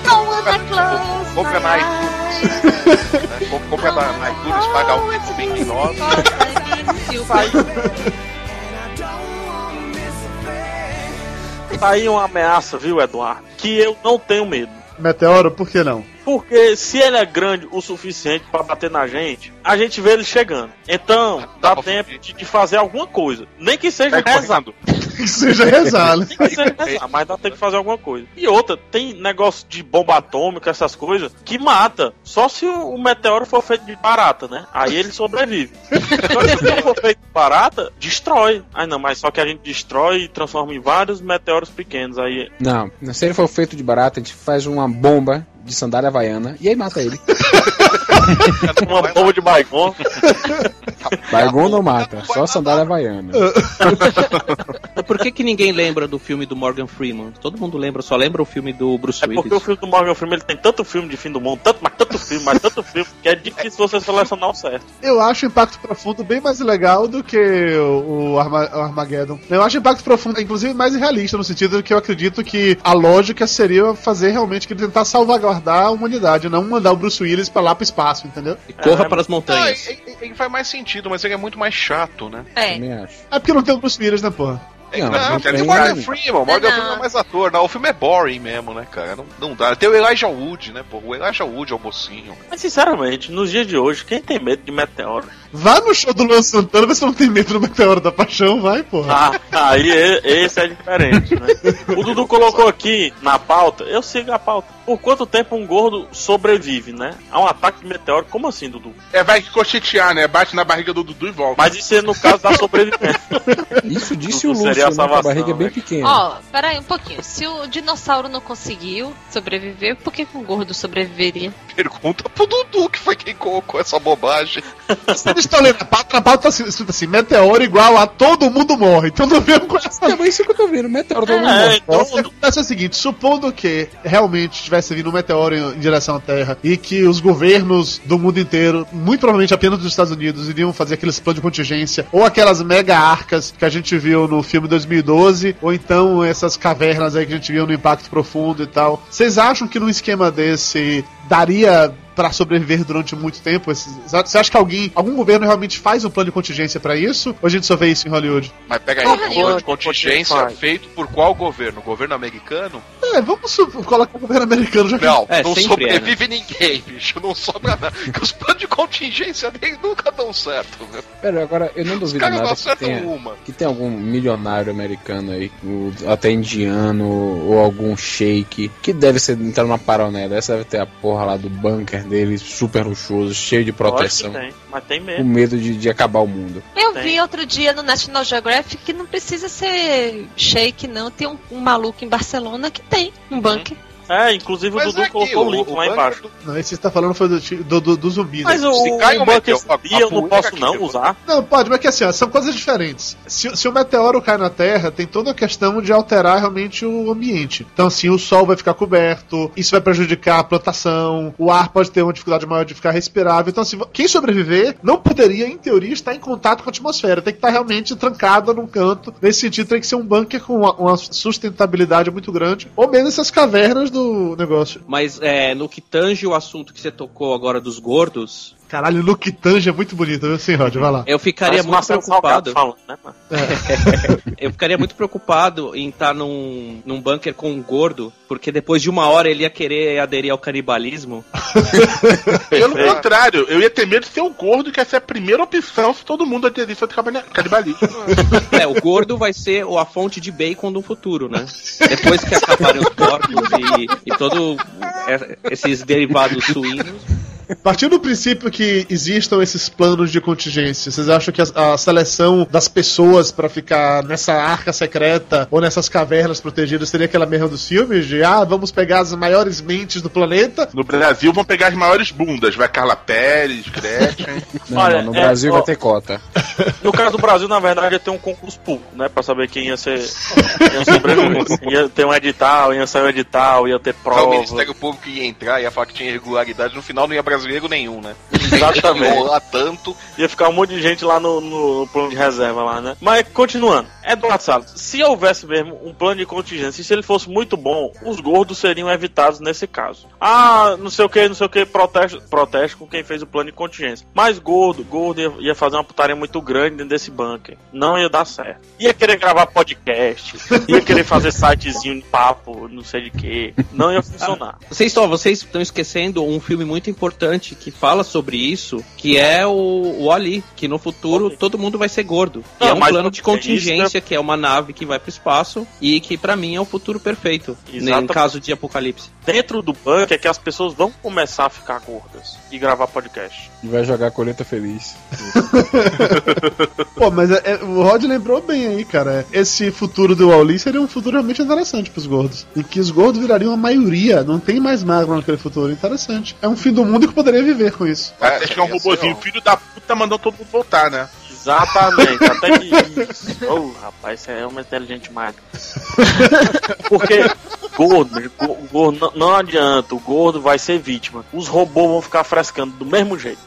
Speaker 3: Wanna close
Speaker 5: Compra na? Com- Compra na, iTunes, paga o tempo bem
Speaker 7: Tá aí uma ameaça, viu, Eduardo? Que eu não tenho medo.
Speaker 2: Meteoro, por que não?
Speaker 7: Porque se ele é grande o suficiente pra bater na gente, a gente vê ele chegando. Então,
Speaker 5: Dá
Speaker 7: dá tempo de, de fazer alguma coisa. Nem que seja
Speaker 4: Sai
Speaker 7: rezar.
Speaker 2: Que seja né?
Speaker 7: Que rezar, mas dá tempo de fazer alguma coisa. E outra, tem negócio de bomba atômica, essas coisas, que mata. Só se o, meteoro for feito de barata, né? Aí ele sobrevive. Só que se ele for feito de barata, destrói. Aí não, mas só que a gente destrói e transforma em vários meteoros pequenos. Aí
Speaker 6: Não, se ele for feito de barata, a gente faz uma bomba de sandália havaiana e aí mata ele.
Speaker 7: uma bomba de baigon.
Speaker 6: Baigon não mata, só sandália havaiana.
Speaker 8: Por que, que ninguém lembra do filme do Morgan Freeman? Todo mundo lembra, só lembra o filme do Bruce
Speaker 7: É porque o
Speaker 8: Willis.
Speaker 7: filme do Morgan Freeman ele tem tanto filme de fim do mundo, tanto, mas tanto filme, mas tanto filme, que é difícil você selecionar o certo.
Speaker 2: Eu acho o Impacto Profundo bem mais legal do que o, o Arma- o Armageddon. Eu acho o Impacto Profundo, inclusive, mais realista, no sentido de que eu acredito que a lógica seria fazer realmente que ele tentar salvaguardar a humanidade, não mandar o Bruce Willis pra lá pro espaço, entendeu?
Speaker 8: E corra
Speaker 7: É,
Speaker 8: para as
Speaker 5: Não,
Speaker 8: montanhas.
Speaker 5: ele, ele faz mais sentido, mas ele é muito mais chato, né?
Speaker 3: É.
Speaker 6: Também acho.
Speaker 2: É porque não tem o Bruce Willis, né, porra?
Speaker 5: É,
Speaker 6: Não,
Speaker 5: não,
Speaker 6: não
Speaker 5: tem o Morgan Freeman. O Morgan
Speaker 3: Não.
Speaker 5: Freeman é mais ator. Não, o filme é boring mesmo, né, cara? Não, não dá. Tem o Elijah Wood, né, pô? O Elijah Wood é o mocinho.
Speaker 7: Mas sinceramente, nos dias de hoje, quem tem medo de meteoro?
Speaker 2: Vá no show do Luan Santana, vê se não tem medo do Meteoro da Paixão, vai, porra.
Speaker 7: Ah, aí esse é diferente, né? O Dudu colocou aqui na pauta, eu sigo a pauta. Por quanto tempo um gordo sobrevive, né? A um ataque de meteoro? Como assim, Dudu?
Speaker 4: É, vai cochetear, né? Bate na barriga do Dudu e volta.
Speaker 7: Mas isso é no caso da sobrevivência.
Speaker 6: Isso disse o
Speaker 7: seria a
Speaker 6: que a
Speaker 7: salvação,
Speaker 6: barriga é bem pequena.
Speaker 3: Ó, peraí um pouquinho. Se o dinossauro não conseguiu sobreviver, por que que um gordo sobreviveria?
Speaker 5: Pergunta pro Dudu, que foi quem colocou essa bobagem.
Speaker 2: Se eles estão lendo a pauta, na pauta tá escrito assim, meteoro igual a todo mundo morre. Então não vemos com essa
Speaker 6: É, mas isso que eu tô vendo, meteoro todo mundo
Speaker 7: É,
Speaker 6: morre.
Speaker 7: então,
Speaker 2: O que acontece é o seguinte, supondo que realmente tivesse vindo um meteoro em, em direção à Terra e que os governos do mundo inteiro, muito provavelmente apenas dos Estados Unidos, iriam fazer aqueles planos de contingência, ou aquelas mega arcas que a gente viu no filme 2012, ou então essas cavernas aí que a gente viu no Impacto Profundo e tal. Vocês acham que num esquema desse daria pra sobreviver durante muito tempo? Você acha que alguém, algum governo realmente faz um plano de contingência pra isso? Ou a gente só vê isso em Hollywood?
Speaker 5: Mas pega aí, um plano de contingência feito por qual governo? O governo americano?
Speaker 2: É, vamos colocar o governo americano já que
Speaker 5: Não,
Speaker 8: É,
Speaker 5: não sobrevive ninguém, bicho. Não sobra nada. Porque os planos de contingência dele nunca dão certo, né?
Speaker 6: Pera, agora eu não duvido nada que tenha,
Speaker 5: uma.
Speaker 6: que tenha algum milionário americano aí, até indiano, ou algum sheik, que deve ser entrar numa paronela. Essa deve ter a porra lá do bunker dele, super luxuoso, cheio de proteção,
Speaker 7: tem, mas tem
Speaker 6: com
Speaker 7: medo.
Speaker 6: medo de, de acabar o mundo.
Speaker 3: Eu
Speaker 7: Tem.
Speaker 3: vi outro dia no National Geographic que não precisa ser shake, não. Tem um, um maluco em Barcelona que tem um bunker.
Speaker 7: É, inclusive o
Speaker 5: Mas
Speaker 7: Dudu
Speaker 5: é
Speaker 7: colocou o link lá
Speaker 5: bunker
Speaker 7: embaixo.
Speaker 5: do-
Speaker 2: Não, esse que você tá falando foi do, do, do, do zumbi. né?
Speaker 7: Mas o,
Speaker 5: Se cai
Speaker 7: o
Speaker 5: um
Speaker 7: bunker dia eu não posso não usar.
Speaker 2: Não, pode, mas que assim, ó, são coisas diferentes. Se, se o meteoro cai na Terra, tem toda a questão de alterar realmente o ambiente. Então, assim, o sol vai ficar coberto, isso vai prejudicar a plantação, o ar pode ter uma dificuldade maior de ficar respirável. Então, assim, quem sobreviver não poderia, em teoria, estar em contato com a atmosfera. Tem que estar realmente trancado num canto. Nesse sentido, tem que ser um bunker com uma, uma sustentabilidade muito grande. Ou mesmo essas cavernas do negócio.
Speaker 8: Mas é, no que tange o assunto que você tocou agora dos gordos,
Speaker 2: Caralho, Luke Tange é muito bonito, viu? Sim, Rod, vai lá.
Speaker 8: eu ficaria muito preocupado.
Speaker 7: falando, né, mano?
Speaker 8: Eu ficaria muito preocupado em estar num, num bunker com um gordo, porque depois de uma hora ele ia querer aderir ao canibalismo.
Speaker 4: Pelo contrário, eu ia ter medo de ser o gordo, que essa é a primeira opção se todo mundo aderisse ao canibalismo.
Speaker 8: É, o gordo vai ser a fonte de bacon do futuro, né? Depois que acabarem os porcos e, e todo é, esses derivados suínos.
Speaker 2: Partindo do princípio que existam esses planos de contingência, vocês acham que a, a seleção das pessoas pra ficar nessa arca secreta ou nessas cavernas protegidas seria aquela mesma dos filmes? De ah, vamos pegar as maiores mentes do planeta?
Speaker 4: No Brasil vão pegar as maiores bundas. Vai Carla Pérez, Gretchen.
Speaker 6: Não,
Speaker 7: Olha,
Speaker 6: não, no
Speaker 7: é,
Speaker 6: Brasil
Speaker 7: ó,
Speaker 6: vai ter cota.
Speaker 7: No caso do Brasil, na verdade, ia ter um concurso público, né? Pra saber quem ia ser. Ia sobreviver. ia ter um edital, ia sair um edital, ia ter
Speaker 5: Aí o
Speaker 7: prova.
Speaker 5: Ministério Público ia entrar, ia falar que tinha irregularidade, no final não ia brasileiro nenhum, né?
Speaker 7: Exatamente.
Speaker 5: Enrolar tanto.
Speaker 7: Ia ficar um monte de gente lá no, no plano de reserva lá, né? Mas continuando, Eduardo Salles, se houvesse mesmo um plano de contingência, e se ele fosse muito bom, os gordos seriam evitados nesse caso. Ah, não sei o que, não sei o que, protesto, protesto com quem fez o plano de contingência. Mas gordo, gordo ia, ia fazer uma putaria muito grande dentro desse bunker. Não ia dar certo. Ia querer gravar podcast, ia querer fazer sitezinho de papo, não sei de que. Não ia funcionar.
Speaker 8: Vocês estão, vocês estão esquecendo um filme muito importante que fala sobre isso, que é o, o Ali, que no futuro
Speaker 7: Ok.
Speaker 8: todo mundo vai ser gordo. E
Speaker 7: Não,
Speaker 8: é um plano de
Speaker 7: isso
Speaker 8: contingência, que é uma nave que vai pro espaço e que pra mim é o futuro perfeito, em
Speaker 7: Exatamente.
Speaker 8: caso de apocalipse.
Speaker 7: Dentro do bunker é que as pessoas vão começar a ficar gordas e gravar podcast.
Speaker 6: E vai jogar a colheita feliz.
Speaker 2: Pô, mas é- é- o Rod lembrou bem aí, cara. Esse futuro do Wally seria um futuro realmente interessante pros gordos. Em que os gordos virariam a maioria, não tem mais magro naquele futuro. Interessante. É um fim do mundo que poderia viver com isso.
Speaker 5: É,
Speaker 4: Até que é um
Speaker 5: ia ser,
Speaker 4: robozinho,
Speaker 5: ó.
Speaker 4: filho da puta, mandando todo mundo voltar, né?
Speaker 7: Exatamente, até que isso. Oh, rapaz, isso é uma inteligente demais. Porque gordo, né, go- gordo não, não adianta, o gordo vai ser vítima. Os robôs vão ficar frescando do mesmo jeito.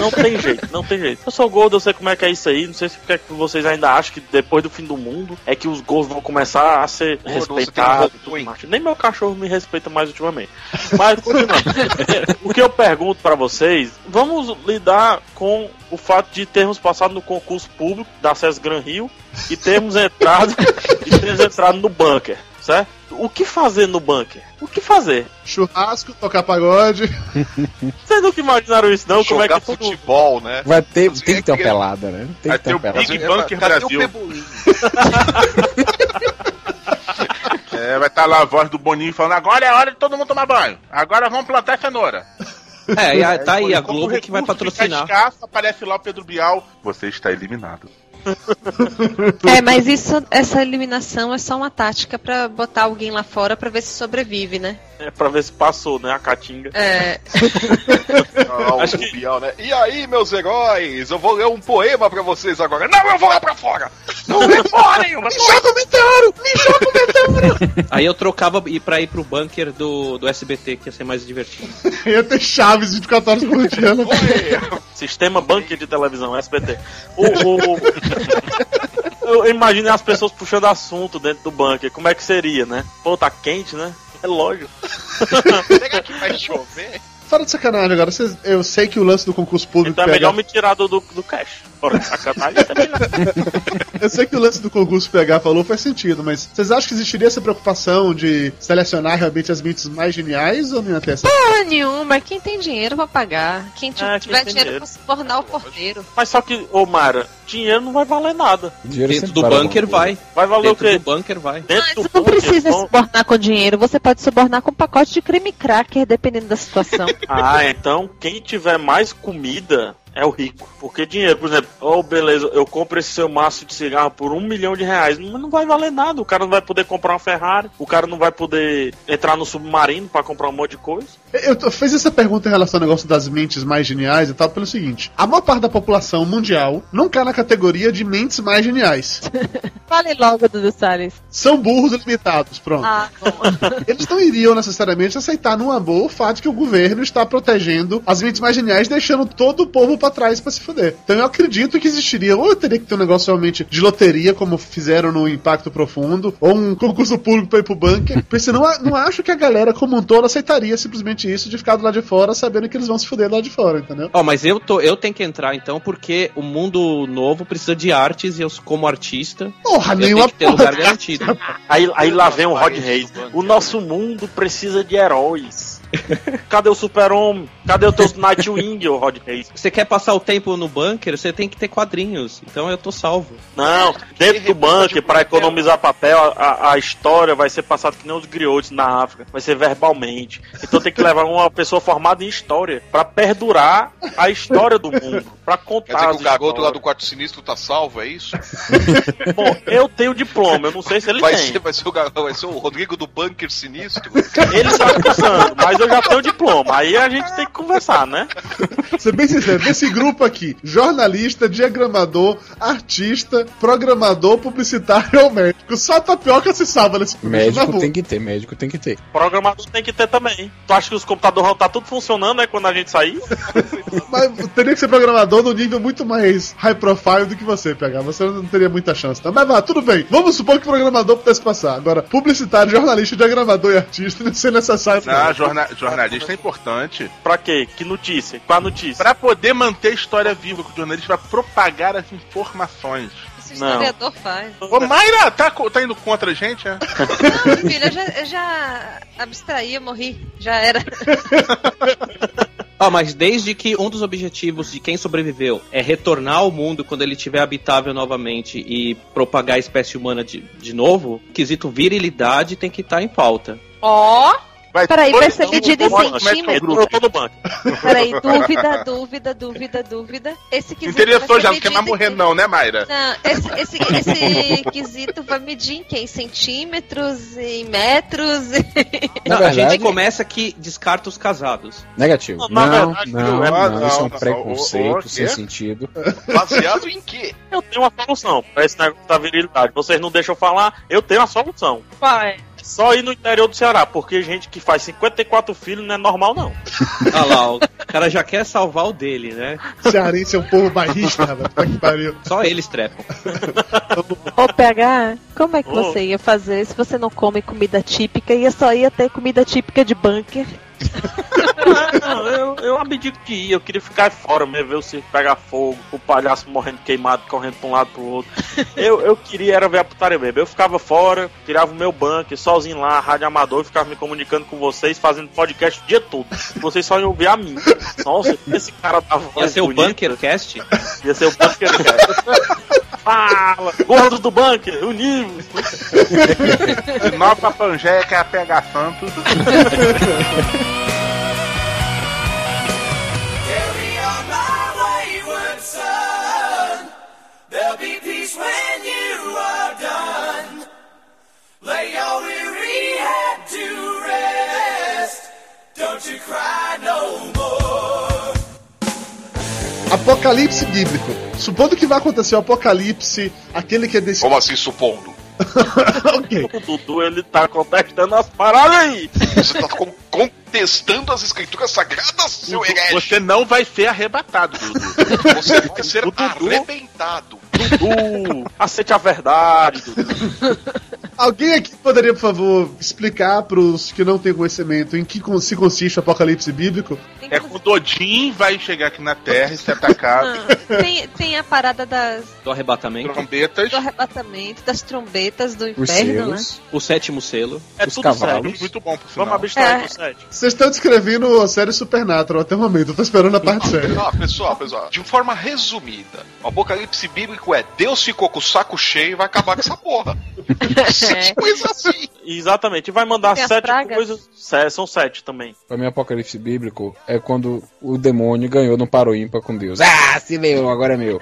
Speaker 7: Não tem jeito, não tem jeito. Eu sou gordo, eu sei como é que é isso aí. Não sei se é que vocês ainda acham que depois do fim do mundo é que os gordos vão começar a ser respeitados. Nem meu cachorro me respeita mais ultimamente. Mas continuando. o que eu pergunto pra vocês, vamos lidar com o fato de termos passado no concurso público da SES Gran Rio e termos entrado e termos entrado no bunker, certo? O que fazer no bunker? O que fazer?
Speaker 2: Churrasco, tocar pagode.
Speaker 7: Vocês nunca imaginaram isso, não? Como é
Speaker 5: Jogar
Speaker 7: que
Speaker 5: futebol, né?
Speaker 6: Vai ter, tem que ter uma
Speaker 5: é-
Speaker 6: pelada, né? Tem
Speaker 4: Vai
Speaker 6: que ter uma pelada.
Speaker 4: Big Bunker Brasil. É, vai estar lá a voz do Boninho falando: agora é hora de todo mundo tomar banho. Agora vamos plantar cenoura.
Speaker 8: É, e a- tá aí a Globo que vai patrocinar.
Speaker 4: escasso, aparece lá o Pedro Bial. Você está eliminado.
Speaker 3: É, mas isso, essa eliminação é só uma tática pra botar alguém lá fora pra ver se sobrevive, né?
Speaker 7: É pra ver se passou, né? A caatinga.
Speaker 3: É.
Speaker 5: Ah, o
Speaker 7: Acho que-
Speaker 5: Bial, né? E aí, meus heróis? Eu vou ler um poema pra vocês agora. Não, eu vou lá pra fora! Não vem fora nenhuma!
Speaker 2: Joga o meteoro! Me joga o meteoro!
Speaker 8: Aí eu trocava pra ir pro bunker do, do SBT, que ia ser mais divertido.
Speaker 2: Ia ter chaves 24 horas por dia. Né?
Speaker 7: Sistema bunker de televisão, SBT. O, o- Eu imagino as pessoas puxando assunto dentro do bunker. Como é que seria, né? Pô, tá quente, né? É lógico.
Speaker 5: Será que vai chover?
Speaker 2: Fora de sacanagem agora, eu sei que o lance do concurso público
Speaker 7: Então é
Speaker 2: PH
Speaker 7: melhor me tirar do, do, do cash. Sacanagem.
Speaker 2: Eu sei que o lance do concurso PH falou faz sentido, mas vocês acham que existiria essa preocupação de selecionar realmente as mentes mais geniais ou não ia ter essa?
Speaker 3: Porra nenhuma. Quem tem dinheiro vai pagar. Quem t-
Speaker 7: É, quem
Speaker 3: tiver
Speaker 7: tem
Speaker 3: dinheiro
Speaker 7: dinheiro.
Speaker 3: pra se tornar o porteiro.
Speaker 7: Mas só que, ô Mara, dinheiro não vai valer nada.
Speaker 6: Dinheiro
Speaker 8: Dentro do bunker vai.
Speaker 7: Vai valer
Speaker 8: Dentro
Speaker 7: o quê?
Speaker 8: do bunker vai.
Speaker 7: Dentro
Speaker 10: Mas você não
Speaker 7: bunker,
Speaker 10: precisa
Speaker 7: vão-
Speaker 10: subornar com dinheiro, você pode subornar com um pacote de creme cracker, dependendo da situação.
Speaker 7: Ah, então quem tiver mais comida é o rico. Porque dinheiro, por exemplo, oh beleza, eu compro esse seu maço de cigarro por um milhão de reais. Mas não vai valer nada. O cara não vai poder comprar uma Ferrari, o cara não vai poder entrar no submarino pra comprar um monte de coisa.
Speaker 2: Eu fiz essa pergunta em relação ao negócio das mentes mais geniais e tal, pelo seguinte: a maior parte da população mundial não cai na categoria de mentes mais geniais.
Speaker 10: Fale logo, Dudu Salles.
Speaker 2: São burros limitados, pronto.
Speaker 10: Ah.
Speaker 2: Eles não iriam necessariamente aceitar numa boa o fato de que o governo está protegendo as mentes mais geniais, deixando todo o povo pra trás pra se fuder. Então eu acredito que existiria, ou eu teria que ter um negócio realmente de loteria, como fizeram no Impacto Profundo, ou um concurso público pra ir pro bunker. Porque senão não acho que a galera como um todo aceitaria simplesmente isso de ficar do lado de fora sabendo que eles vão se fuder do lado de fora, entendeu?
Speaker 8: Ó, mas eu, tô, eu tenho que entrar então, porque o mundo novo precisa de artes e eu, como artista,
Speaker 2: Porra,
Speaker 8: eu tenho
Speaker 2: nenhuma
Speaker 8: que ter
Speaker 2: porra.
Speaker 8: lugar garantido.
Speaker 7: Aí, aí lá vem o Rod Reis. O nosso mundo precisa de heróis. Cadê o super-homem? Cadê o teu Nightwing, ô Rod Reis?
Speaker 8: Você quer passar o tempo no bunker, você tem que ter quadrinhos. Então eu tô salvo.
Speaker 7: Não, dentro do bunker, pra economizar papel, a, a história vai ser passada que nem os griotes na África. Vai ser verbalmente. Então tem que levar uma pessoa formada em história pra perdurar a história do mundo. Pra
Speaker 5: Quer
Speaker 7: contar
Speaker 5: dizer que o garoto lá do quarto sinistro tá salvo, é isso?
Speaker 7: Bom, eu tenho diploma, eu não sei se ele
Speaker 5: Vai
Speaker 7: tem.
Speaker 5: ser, vai, ser o, vai ser o Rodrigo do bunker sinistro?
Speaker 7: Ele tá pensando, mas eu já tenho diploma. Aí a gente tem que conversar, né?
Speaker 2: Ser bem sincero, desse grupo aqui, jornalista, diagramador, artista, programador, publicitário ou médico. Só a tapioca se salva nesse
Speaker 6: Médico tem que ter, médico tem que ter.
Speaker 7: Programador tem que ter também. Tu acha que os computadores vão estar tudo funcionando, né? Quando a gente sair?
Speaker 2: Mas teria que ser programador num nível muito mais high profile do que você, PH. Você não teria muita chance. Tá? Mas vá, tudo bem. Vamos supor que programador pudesse passar. Agora, publicitário, jornalista, diagramador e artista não ser necessário.
Speaker 4: Ah, jorna- jornalista é importante
Speaker 7: Pra quê? Que notícia? Qual a notícia?
Speaker 4: pra poder manter a história viva, que o jornalista vai propagar as informações.
Speaker 3: Isso o
Speaker 7: Não.
Speaker 3: historiador faz.
Speaker 4: Ô, Mayra, tá, tá indo contra a gente, é?
Speaker 3: Não, filho, eu já, eu já abstraí, eu morri. Já era.
Speaker 8: Ó, mas desde que um dos objetivos de quem sobreviveu é retornar ao mundo quando ele estiver habitável novamente e propagar a espécie humana de, de novo, o quesito virilidade tem que estar em pauta.
Speaker 3: Ó,
Speaker 4: Vai,
Speaker 10: Peraí, vai ser medido em
Speaker 7: como que o
Speaker 10: centímetros?
Speaker 7: grupo? Eu tô no banco.
Speaker 10: Peraí,
Speaker 3: dúvida, dúvida, dúvida, dúvida. Esse
Speaker 4: Não
Speaker 3: quesito vai
Speaker 4: interessou já, não quer mais morrer não, né, Mayra?
Speaker 3: Não, esse, esse, esse quesito vai medir em quê? Em centímetros, em metros?
Speaker 8: Não, a
Speaker 6: verdade-
Speaker 8: gente começa que descarta os casados.
Speaker 6: Negativo.
Speaker 7: Não,
Speaker 6: Não, não, não,
Speaker 7: não é-
Speaker 6: isso é um
Speaker 4: não, não,
Speaker 6: preconceito sem sentido.
Speaker 5: Baseado em quê?
Speaker 7: Eu tenho uma solução pra esse negócio da virilidade. Vocês não deixam eu falar, eu tenho a solução.
Speaker 3: Vai.
Speaker 7: Só ir no interior do Ceará, porque gente que faz 54 filhos não é normal, não.
Speaker 8: Olha lá, ó. cara já quer salvar o dele, né?
Speaker 2: Cearense é um povo bairrista, pariu.
Speaker 8: Só eles trepam.
Speaker 10: Ô, PH, como é que
Speaker 7: Ô.
Speaker 10: você ia fazer se você não come comida típica? Ia só ia ter comida típica de bunker.
Speaker 7: Não, eu, eu abdico de ir, eu queria ficar fora mesmo, ver o circo pegar fogo, o palhaço morrendo queimado, correndo pra um lado pro outro. Eu, eu queria era ver a putaria mesmo. Eu ficava fora, tirava o meu bunker, sozinho lá, rádio amador, ficava me comunicando com vocês, fazendo podcast o dia todo. Vocês só iam ouvir a mim. Nossa, esse cara voz
Speaker 8: Ia ser o
Speaker 7: bonita.
Speaker 8: Bunkercast?
Speaker 7: Ia ser o bunker, cara. Fala, gordos do bunker, univos.
Speaker 4: De Nova Pangeia, que é a PH Santos.
Speaker 11: Carry on my wayward son. There'll be peace when you are done. Lay your weary head to rest. Don't you cry no more.
Speaker 2: Apocalipse bíblico. Supondo que vai acontecer o apocalipse, aquele que é desse.
Speaker 5: Como assim, supondo?
Speaker 2: ok.
Speaker 7: O Dudu, ele tá contestando as paradas aí.
Speaker 5: Você tá com- contestando as escrituras sagradas, seu herege?
Speaker 4: Você não vai ser arrebatado, Dudu.
Speaker 5: Você vai ser
Speaker 7: O Dudu-
Speaker 5: arrebentado.
Speaker 7: Dudu, aceite a verdade, Dudu.
Speaker 2: Alguém aqui poderia, por favor, explicar pros que não têm conhecimento em que se consiste o apocalipse bíblico?
Speaker 4: É quando Odin vai chegar aqui na Terra e ser atacado.
Speaker 3: Ah, tem, tem a parada das,
Speaker 8: Do arrebatamento.
Speaker 4: Trombetas.
Speaker 3: do arrebatamento, das trombetas do
Speaker 6: Os
Speaker 3: inferno, né?
Speaker 6: selos.
Speaker 8: O sétimo selo.
Speaker 7: É
Speaker 6: Os
Speaker 7: tudo
Speaker 6: cavalos.
Speaker 7: sério.
Speaker 4: Muito bom, por sinal.
Speaker 7: Vamos abstrair
Speaker 3: É.
Speaker 7: do sete.
Speaker 2: Vocês estão descrevendo a série Supernatural até o momento, eu tô esperando a parte séria.
Speaker 5: Ah, pessoal, pessoal, de forma resumida, o apocalipse bíblico é Deus ficou com o saco cheio e vai acabar com essa porra.
Speaker 3: É.
Speaker 5: Coisa assim.
Speaker 7: Exatamente, vai mandar
Speaker 3: Tem
Speaker 7: sete coisas. Sé- São sete também.
Speaker 6: Pra mim, Apocalipse bíblico é quando o demônio ganhou no paro ímpar com Deus. Ah, se meu, agora é meu.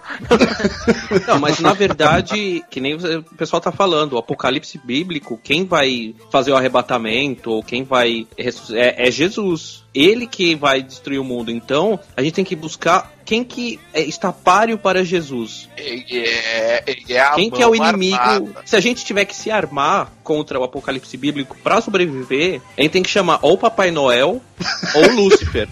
Speaker 8: Não, mas na verdade, que nem o pessoal tá falando, o apocalipse bíblico, quem vai fazer o arrebatamento, ou quem vai. É, é Jesus. Ele que vai destruir o mundo. Então, a gente tem que buscar quem que é, está páreo para Jesus.
Speaker 5: É, é, é
Speaker 8: Quem que é o inimigo?
Speaker 5: armada.
Speaker 8: Se a gente tiver que se armar contra o apocalipse bíblico pra sobreviver, a gente tem que chamar ou Papai Noel ou Lúcifer.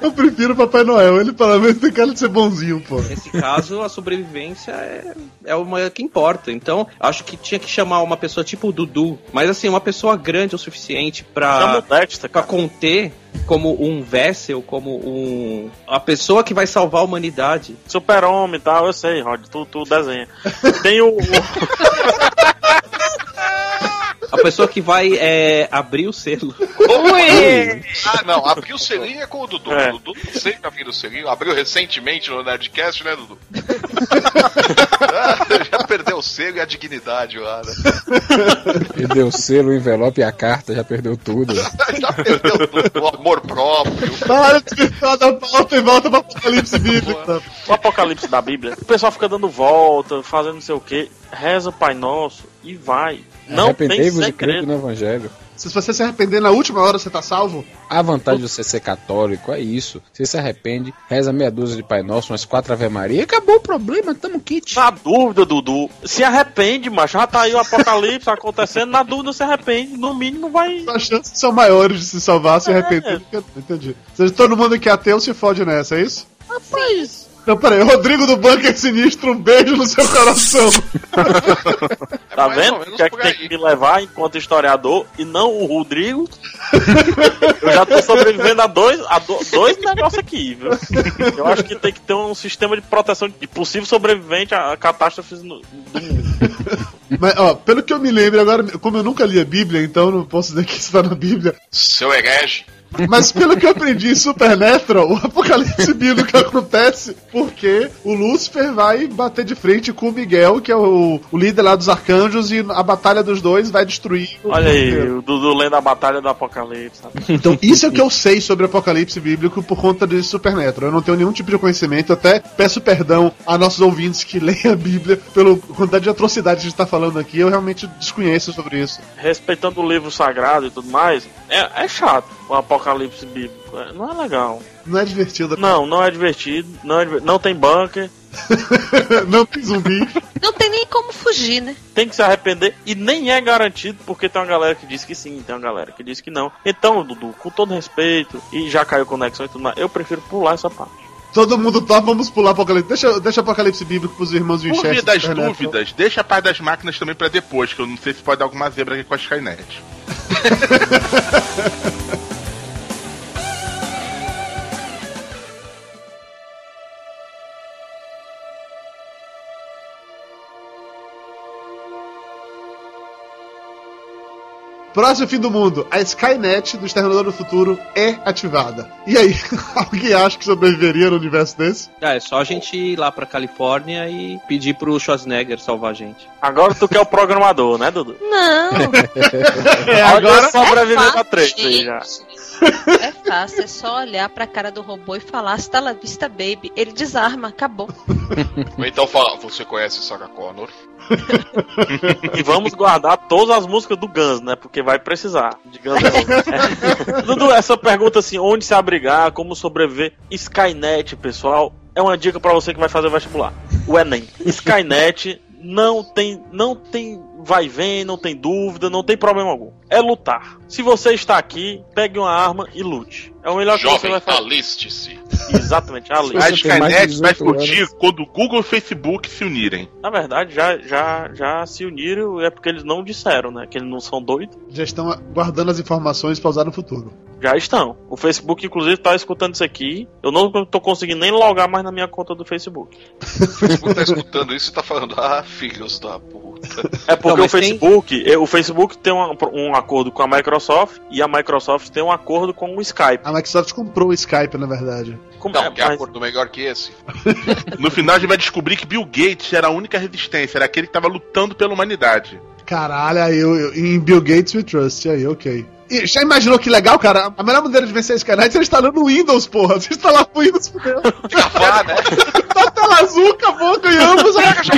Speaker 2: Eu prefiro o Papai Noel, ele pelo menos tem cara de ser bonzinho, pô.
Speaker 8: Nesse caso, a sobrevivência é, é uma que importa. Então, acho que tinha que chamar uma pessoa tipo o Dudu, mas assim, uma pessoa grande o suficiente pra,
Speaker 7: Dexter,
Speaker 8: pra
Speaker 7: cara.
Speaker 8: conter como um vessel, como um. a pessoa que vai salvar a humanidade.
Speaker 7: Super-Homem e tal, eu sei, Rod, tu, tu desenha. Tem o. o-
Speaker 8: A pessoa que vai é, abrir o selo.
Speaker 5: Ah, não, abriu o selinho é com o Dudu.
Speaker 7: É.
Speaker 5: O Dudu não sei que abriu o selinho. Abriu recentemente no Nerdcast, né, Dudu? Ah, já perdeu o selo e a dignidade lá, né?
Speaker 6: Perdeu o selo, o envelope e a carta, já perdeu tudo.
Speaker 5: Já perdeu tudo, o amor próprio.
Speaker 2: Para de falar da pauta e volta pro Apocalipse bíblico. tá?
Speaker 7: o apocalipse da Bíblia. O pessoal fica dando volta, fazendo não sei o que, reza o Pai Nosso e vai. Não
Speaker 6: Arrependei-vos de crer no Evangelho.
Speaker 2: Se você se arrepender na última hora, você tá salvo?
Speaker 6: A vantagem de você ser católico é isso. Você se arrepende, reza meia dúzia de Pai Nosso, umas quatro Ave Maria e acabou o problema, tamo kit.
Speaker 7: Na dúvida, Dudu, se arrepende, macho. Já tá aí o apocalipse acontecendo, na dúvida se arrepende. No mínimo vai.
Speaker 2: As chances são maiores de se salvar se arrepender. do que- Entendi. Ou seja, todo mundo que é ateu se fode nessa, é isso?
Speaker 7: Rapaz.
Speaker 2: Não, peraí, Rodrigo do Bunker Sinistro, um beijo no seu coração.
Speaker 7: Tá vendo? Que é que tem que me levar enquanto historiador e não o Rodrigo. Eu já tô sobrevivendo a dois, a do- dois negócios aqui, viu? Eu acho que tem que ter um sistema de proteção de possível sobrevivente a, catástrofes no- do mundo.
Speaker 2: Mas, ó, pelo que eu me lembro, agora, como eu nunca li a Bíblia, então não posso dizer que isso tá na Bíblia.
Speaker 5: Seu herege.
Speaker 2: Mas pelo que eu aprendi em Supernatural, o apocalipse bíblico acontece porque o Lúcifer vai bater de frente com o Miguel, que é o, o líder lá dos arcanjos, e a batalha dos dois vai destruir o
Speaker 7: Olha aí, o Dudu lendo a Batalha do Apocalipse.
Speaker 2: Então, isso é o que eu sei sobre o apocalipse bíblico por conta de Supernatural. Eu não tenho nenhum tipo de conhecimento, até peço perdão a nossos ouvintes que leem a Bíblia pela quantidade de atrocidades que a gente tá falando aqui. Eu realmente desconheço sobre isso.
Speaker 7: Respeitando o livro sagrado e tudo mais, é, é chato. o apocalipse bíblico. É, Não é legal.
Speaker 2: Não é divertido.
Speaker 7: Não, não é divertido. Não, é não tem bunker.
Speaker 2: não tem zumbi.
Speaker 3: Não tem nem como fugir, né?
Speaker 7: Tem que se arrepender e nem é garantido porque tem uma galera que diz que sim, tem uma galera que diz que não. Então, Dudu, com todo respeito, e já caiu conexão e tudo mais, eu prefiro pular essa parte.
Speaker 2: Todo mundo tá, vamos pular Apocalipse. Deixa, deixa o Apocalipse Bíblico pros irmãos
Speaker 4: Por
Speaker 2: Winchester.
Speaker 4: via das
Speaker 2: Supernatural.
Speaker 4: dúvidas, deixa a parte das máquinas também pra depois, que eu não sei se pode dar alguma zebra aqui com a Skynet.
Speaker 2: Próximo fim do mundo. A Skynet do Exterminador do Futuro é ativada. E aí, alguém acha que sobreviveria no universo desse?
Speaker 8: Ah, é só a gente ir lá pra Califórnia e pedir pro Schwarzenegger salvar a gente.
Speaker 7: Agora tu quer o programador, né, Dudu?
Speaker 3: Não.
Speaker 7: É, agora sobreviver
Speaker 3: é
Speaker 7: pra três aí já.
Speaker 3: É fácil, é só olhar pra cara do robô e falar, está la vista, baby. Ele desarma, acabou.
Speaker 5: Ou então fala, você conhece Sarah Connor?
Speaker 7: E vamos guardar todas as músicas do Guns, né? Porque vai precisar de Guns. Dudu, essa pergunta assim, onde se abrigar, como sobreviver, Skynet, pessoal, é uma dica pra você que vai fazer o vestibular. O Enem. Skynet não tem, não tem vai vem, não tem dúvida, não tem problema algum. É lutar. Se você está aqui, pegue uma arma e lute. É o melhor que você
Speaker 5: Jovem,
Speaker 7: vai fazer.
Speaker 5: aliste-se.
Speaker 7: Exatamente, ali.
Speaker 4: A Skynet vai explodir quando o Google e o Facebook se unirem.
Speaker 7: Na verdade, já, já, já se uniram, é porque eles não disseram, né? Que eles não são doidos.
Speaker 2: Já estão guardando as informações pra usar no futuro.
Speaker 7: Já estão. O Facebook, inclusive, tá escutando isso aqui. Eu não tô conseguindo nem logar mais na minha conta do Facebook.
Speaker 5: O Facebook tá escutando isso e tá falando, ah, filhos da puta.
Speaker 7: É porque
Speaker 8: Não,
Speaker 7: o
Speaker 8: mas tem-
Speaker 7: Facebook, eh, o Facebook tem um, um acordo com a Microsoft e a Microsoft tem um acordo com o Skype.
Speaker 2: A Microsoft comprou o Skype, na verdade.
Speaker 7: Como
Speaker 5: Não,
Speaker 7: é,
Speaker 5: que é
Speaker 7: mas-
Speaker 5: acordo melhor que esse.
Speaker 4: No final a gente vai descobrir que Bill Gates era a única resistência, era aquele que tava lutando pela humanidade.
Speaker 2: Caralho, aí eu, eu- em Bill Gates we trust. Aí, ok. E já imaginou que legal, cara? A melhor maneira de vencer a Skynet é instalando o Windows, porra. Você instalar o Windows, fudeu.
Speaker 5: Travar, né?
Speaker 2: Tá tela azul, acabou, ganhamos.
Speaker 5: Caraca, já?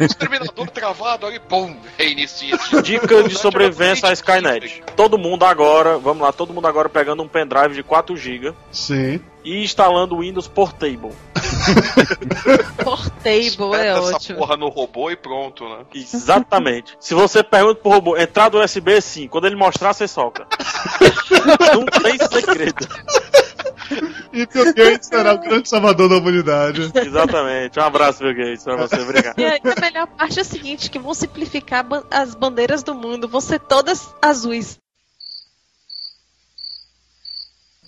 Speaker 5: Exterminador travado ali, pum, reinicia.
Speaker 7: Dica de sobrevivência à Skynet. Todo mundo agora, vamos lá, todo mundo agora pegando um pendrive de 4 GB
Speaker 2: Sim.
Speaker 7: E instalando o Windows Portable.
Speaker 3: Portable é
Speaker 5: essa
Speaker 3: ótimo.
Speaker 5: porra no robô e pronto, né?
Speaker 7: Exatamente. Se você pergunta pro robô, entrada USB sim, quando ele mostrar, você solta. Não tem segredo.
Speaker 2: E Bill Gates será o grande salvador da humanidade.
Speaker 7: Exatamente. Um abraço, Bill Gates, pra você. Obrigado.
Speaker 3: E aí, a melhor parte é o seguinte, que vão simplificar as bandeiras do mundo, vão ser todas azuis.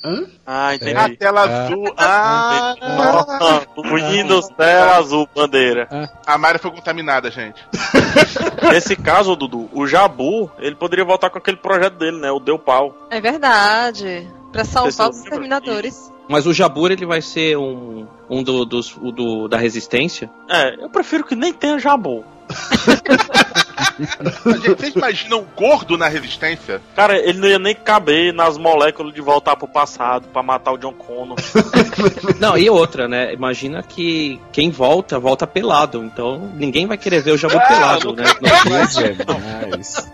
Speaker 2: Hã?
Speaker 7: Ah, entendi.
Speaker 4: A tela azul. Ah,
Speaker 7: Ah, o Windows tela azul, bandeira.
Speaker 4: a Mari foi contaminada, gente.
Speaker 7: Nesse caso, Dudu, o Jabu, ele poderia voltar com aquele projeto dele, né? O Deu Pau.
Speaker 3: É verdade. Pra salvar os exterminadores.
Speaker 8: Mas o Jabur ele vai ser um, um do, dos, do- da resistência?
Speaker 7: É, eu prefiro que nem tenha Jabu.
Speaker 4: Gente, vocês imaginam o gordo na resistência?
Speaker 7: Cara, ele não ia nem caber nas moléculas de voltar pro passado pra matar o John Connor.
Speaker 8: Não, e outra, né? Imagina que quem volta, volta pelado. Então ninguém vai querer ver o Jabu pelado, né?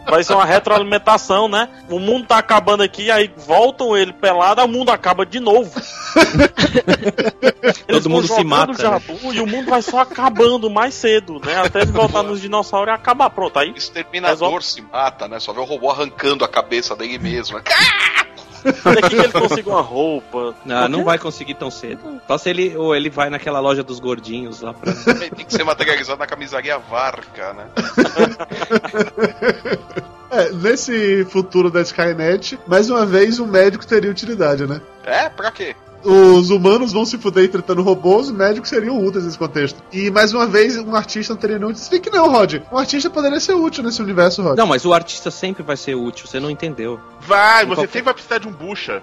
Speaker 7: Vai ser uma retroalimentação, né? O mundo tá acabando aqui, aí voltam ele pelado, aí o mundo acaba de novo. Eles vão
Speaker 8: mundo se mata,
Speaker 7: o Jabu e o mundo vai só acabando mais cedo, né? Até ele voltar nos dinossauros e acabar. Pronto, aí
Speaker 5: Exterminador se mata, né? Só vê o robô arrancando a cabeça dele mesmo. né?
Speaker 7: daqui que ele consiga uma roupa.
Speaker 8: Não, não vai conseguir tão cedo. Só se ele, ou ele vai naquela loja dos gordinhos lá pra.
Speaker 5: Tem que ser materializado na camisaria Varca, né?
Speaker 2: É, nesse futuro da Skynet, mais uma vez um médico teria utilidade, né?
Speaker 5: É, pra quê?
Speaker 2: Os humanos vão se fuder enfrentando robôs, os médicos seriam úteis nesse contexto. E mais uma vez, um artista não teria nenhum. Se bem que não, Rod. Um artista poderia ser útil nesse universo, Rod.
Speaker 8: Não, mas o artista sempre vai ser útil, você não entendeu.
Speaker 4: Vai,
Speaker 8: Em
Speaker 4: você
Speaker 8: qualquer-
Speaker 4: sempre vai precisar de um bucha.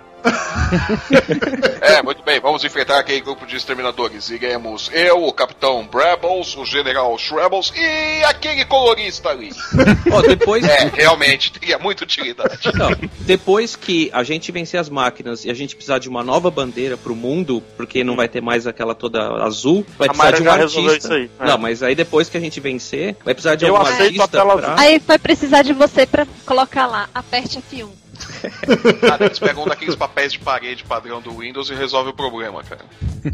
Speaker 5: É, muito bem, vamos enfrentar aquele grupo de exterminadores. Iremos eu, o Capitão Brabbles, o General Shrebbles e aquele colorista ali.
Speaker 8: Ó, depois.
Speaker 5: É, realmente, teria muita utilidade.
Speaker 8: Não, depois que a gente vencer as máquinas e a gente precisar de uma nova bandeira pro mundo, porque não vai ter mais aquela toda azul, vai
Speaker 7: A
Speaker 8: precisar de um artista.
Speaker 7: aí, é.
Speaker 8: Não, mas aí depois que a gente vencer, vai precisar de
Speaker 7: Eu
Speaker 8: algum
Speaker 7: aceito a
Speaker 8: artista
Speaker 7: tela
Speaker 8: pra...
Speaker 10: Aí vai precisar de você pra colocar lá, aperte F1.
Speaker 5: Cara, eles pegam um daqueles papéis de parede padrão do Windows e resolve o problema, cara.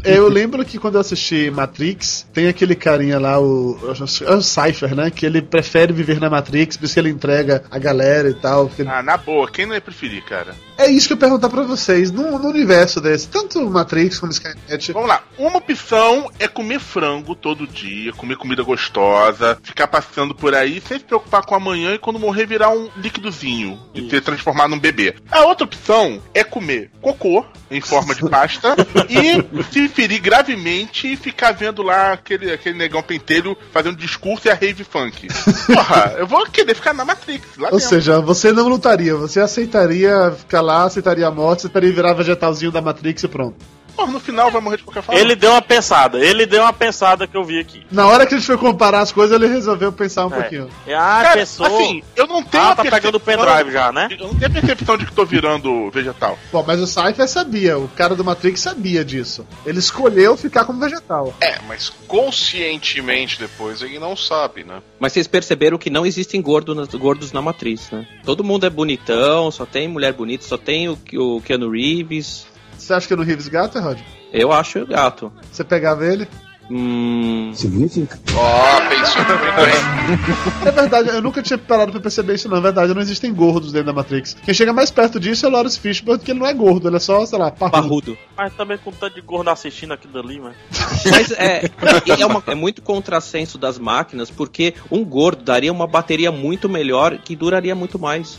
Speaker 2: Eu lembro que quando eu assisti Matrix, tem aquele carinha lá, o, é o Cypher, né? Que ele prefere viver na Matrix, por isso que ele entrega a galera e tal. porque-
Speaker 4: Ah, na boa, quem não ia preferir, cara?
Speaker 2: É isso que eu ia perguntar pra vocês. No, no universo desse, tanto Matrix como Skynet.
Speaker 4: Vamos lá, uma opção é comer frango todo dia, comer comida gostosa, ficar passeando por aí sem se preocupar com amanhã e quando morrer virar um líquidozinho e se transformar num bebê. A outra opção é comer cocô em forma de pasta e se ferir gravemente e ficar vendo lá aquele, aquele negão pentelho fazendo discurso e a rave funk. Porra, eu vou querer ficar na Matrix, lá
Speaker 2: Ou
Speaker 4: dentro.
Speaker 2: seja, você não lutaria, você aceitaria ficar lá, aceitaria a morte, aceitaria virar vegetalzinho da Matrix e pronto.
Speaker 4: Porra, no final vai morrer de qualquer forma.
Speaker 7: Ele deu uma pensada, ele deu uma pensada que eu vi aqui.
Speaker 2: Na hora que a gente foi comparar as coisas, ele resolveu pensar um
Speaker 7: É.
Speaker 2: pouquinho.
Speaker 7: Ah,
Speaker 4: Cara,
Speaker 7: pensou.
Speaker 4: assim, eu não tenho
Speaker 7: Ah,
Speaker 4: a
Speaker 7: tá pegando o
Speaker 4: percepção-
Speaker 7: pendrive já, né?
Speaker 4: Eu não tenho a percepção de que tô virando vegetal.
Speaker 2: Bom, mas o Cypher sabia, o cara do Matrix sabia disso. Ele escolheu ficar como vegetal.
Speaker 5: É, mas conscientemente depois ele não sabe, né?
Speaker 8: Mas vocês perceberam que não existem gordo nas- gordos na matriz, né? Todo mundo é bonitão, só tem mulher bonita, só tem o, o Keanu Reeves.
Speaker 2: Você acha que no Reeves gato é, Rod?
Speaker 8: Eu acho gato.
Speaker 2: Você pegava ele?
Speaker 8: Hum.
Speaker 6: Significa?
Speaker 5: Ó, pensou muito bem.
Speaker 2: É verdade, eu nunca tinha parado pra perceber isso, não. É verdade, não existem gordos dentro da Matrix. Quem chega mais perto disso é o Lawrence Fishburne, porque ele não é gordo, ele é só, sei lá, parrudo.
Speaker 8: Parrudo.
Speaker 7: Mas também com tanto de gordo assistindo aquilo ali, mano.
Speaker 8: Mas é, é, uma- é muito contrassenso das máquinas, porque um gordo daria uma bateria muito melhor que duraria muito mais.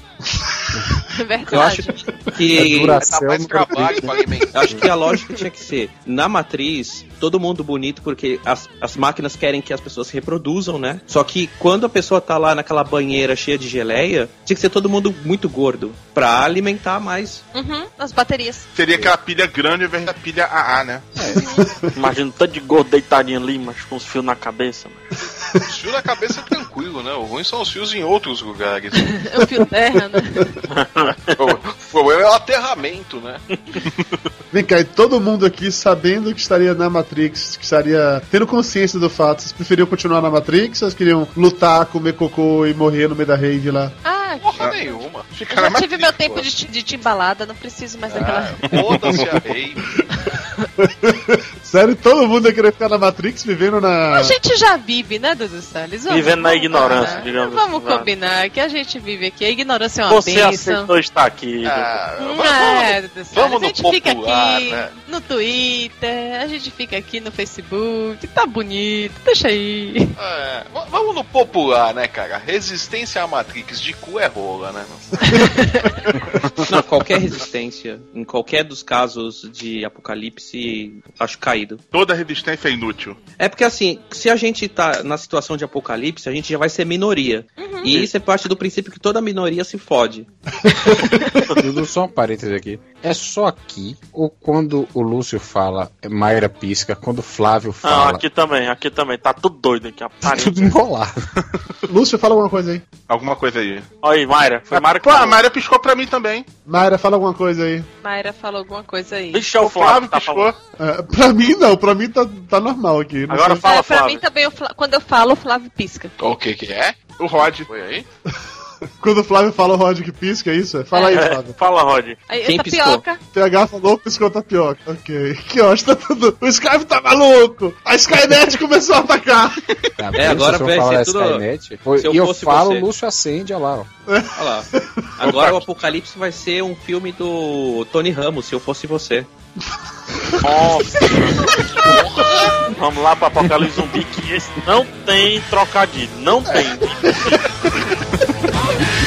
Speaker 3: É verdade.
Speaker 8: Eu acho que.
Speaker 6: É
Speaker 5: Dá
Speaker 6: duração
Speaker 5: mais trabalho pra alimentar.
Speaker 8: Eu acho que a lógica tinha que ser, na matriz, todo mundo bonito, porque as, as máquinas querem que as pessoas se reproduzam, né? Só que quando a pessoa tá lá naquela banheira cheia de geleia, tinha que ser todo mundo muito gordo, pra alimentar mais.
Speaker 3: Uhum, as baterias.
Speaker 4: Seria aquela pilha grande ao invés da pilha AA, né?
Speaker 7: Imagina um tanto de gordo deitadinho ali, mas com os fios na cabeça, mano.
Speaker 5: Os fios na cabeça é tranquilo, né? O ruim são os fios em outros lugares.
Speaker 3: É o fio terra, né?
Speaker 5: O problema é o aterramento, né?
Speaker 2: Vem cá, e todo mundo aqui sabendo que estaria na Matrix, que estaria tendo consciência do fato, vocês preferiam continuar na Matrix ou vocês queriam lutar, comer cocô e morrer no meio da rave lá?
Speaker 3: Ah,
Speaker 5: Porra nenhuma.
Speaker 3: eu
Speaker 4: Ficar na
Speaker 3: já tive
Speaker 4: Matrix,
Speaker 3: meu tempo de, de timbalada, não preciso mais daquela.
Speaker 5: Ah, Foda-se a rei.
Speaker 2: Sério, todo mundo ia querer ficar na Matrix vivendo na.
Speaker 3: A gente já vive, né, Dudu Salles? Vamos-
Speaker 7: Vivendo na ignorância, digamos
Speaker 3: Vamos
Speaker 7: assim, vai.
Speaker 3: combinar que a gente vive aqui. A ignorância é uma
Speaker 7: Você
Speaker 3: bênção.
Speaker 7: aceitou estar aqui.
Speaker 5: Ah, vamos,
Speaker 3: é, Dudu Salles.
Speaker 5: vamos
Speaker 3: a
Speaker 5: no
Speaker 3: gente fica
Speaker 5: popular,
Speaker 3: aqui
Speaker 5: né?
Speaker 3: no Twitter, a gente fica aqui no Facebook, tá bonito, deixa aí.
Speaker 5: É, vamos no popular, né, cara? Resistência à Matrix de cu é rola, né?
Speaker 8: Não, qualquer resistência, em qualquer dos casos de apocalipse, acho caído.
Speaker 4: Toda resistência é inútil.
Speaker 8: É porque assim, se a gente tá na situação de apocalipse, a gente já vai ser minoria. E isso é parte do princípio que toda minoria se fode.
Speaker 6: Dudu, só um parêntese aqui. É só aqui, ou quando o Lúcio fala, é Mayra pisca, quando o Flávio
Speaker 7: Ah,
Speaker 6: fala,
Speaker 7: aqui também, aqui também. Tá tudo doido aqui, parede.
Speaker 6: tudo enrolado.
Speaker 2: Lúcio, fala alguma coisa aí.
Speaker 4: Alguma coisa aí.
Speaker 7: Olha aí, Mayra. Foi Mayra que
Speaker 4: Pô, a. Mayra piscou pra mim também.
Speaker 2: Mayra, fala alguma coisa aí.
Speaker 3: Mayra falou alguma coisa aí.
Speaker 7: Deixa o
Speaker 4: O Flávio
Speaker 7: Flávio tá
Speaker 4: piscou.
Speaker 7: falando.
Speaker 2: É, pra mim, não, pra mim tá, tá normal aqui. Não
Speaker 7: Agora
Speaker 2: sei-
Speaker 7: fala,
Speaker 3: pra
Speaker 7: Flávio.
Speaker 3: mim também, Flá- quando eu falo, o Flávio pisca.
Speaker 5: O que que é?
Speaker 4: O Rod.
Speaker 5: Foi aí?
Speaker 2: Quando o Flávio fala o Rod que pisca, é isso? Fala aí,
Speaker 7: É,
Speaker 2: Flávio.
Speaker 7: fala, Rod.
Speaker 3: Aí,
Speaker 8: Quem
Speaker 3: tapioca.
Speaker 2: PH falou, piscou tapioca. Ok. Que ótimo, tá tudo. O Skype tá maluco! A Skynet começou a atacar!
Speaker 6: Tá,
Speaker 8: É, agora vai ser tudo-
Speaker 6: Skynet, foi-
Speaker 8: Se eu
Speaker 6: e eu
Speaker 8: fosse
Speaker 6: falo,
Speaker 8: você.
Speaker 6: Lúcio acende, olha lá, ó.
Speaker 8: Olha lá. Agora o apocalipse vai ser um filme do Tony Ramos, se eu fosse você.
Speaker 7: Nossa. Vamos lá pro Apocalipse Zumbi, que esse não tem trocadilho. Não tem.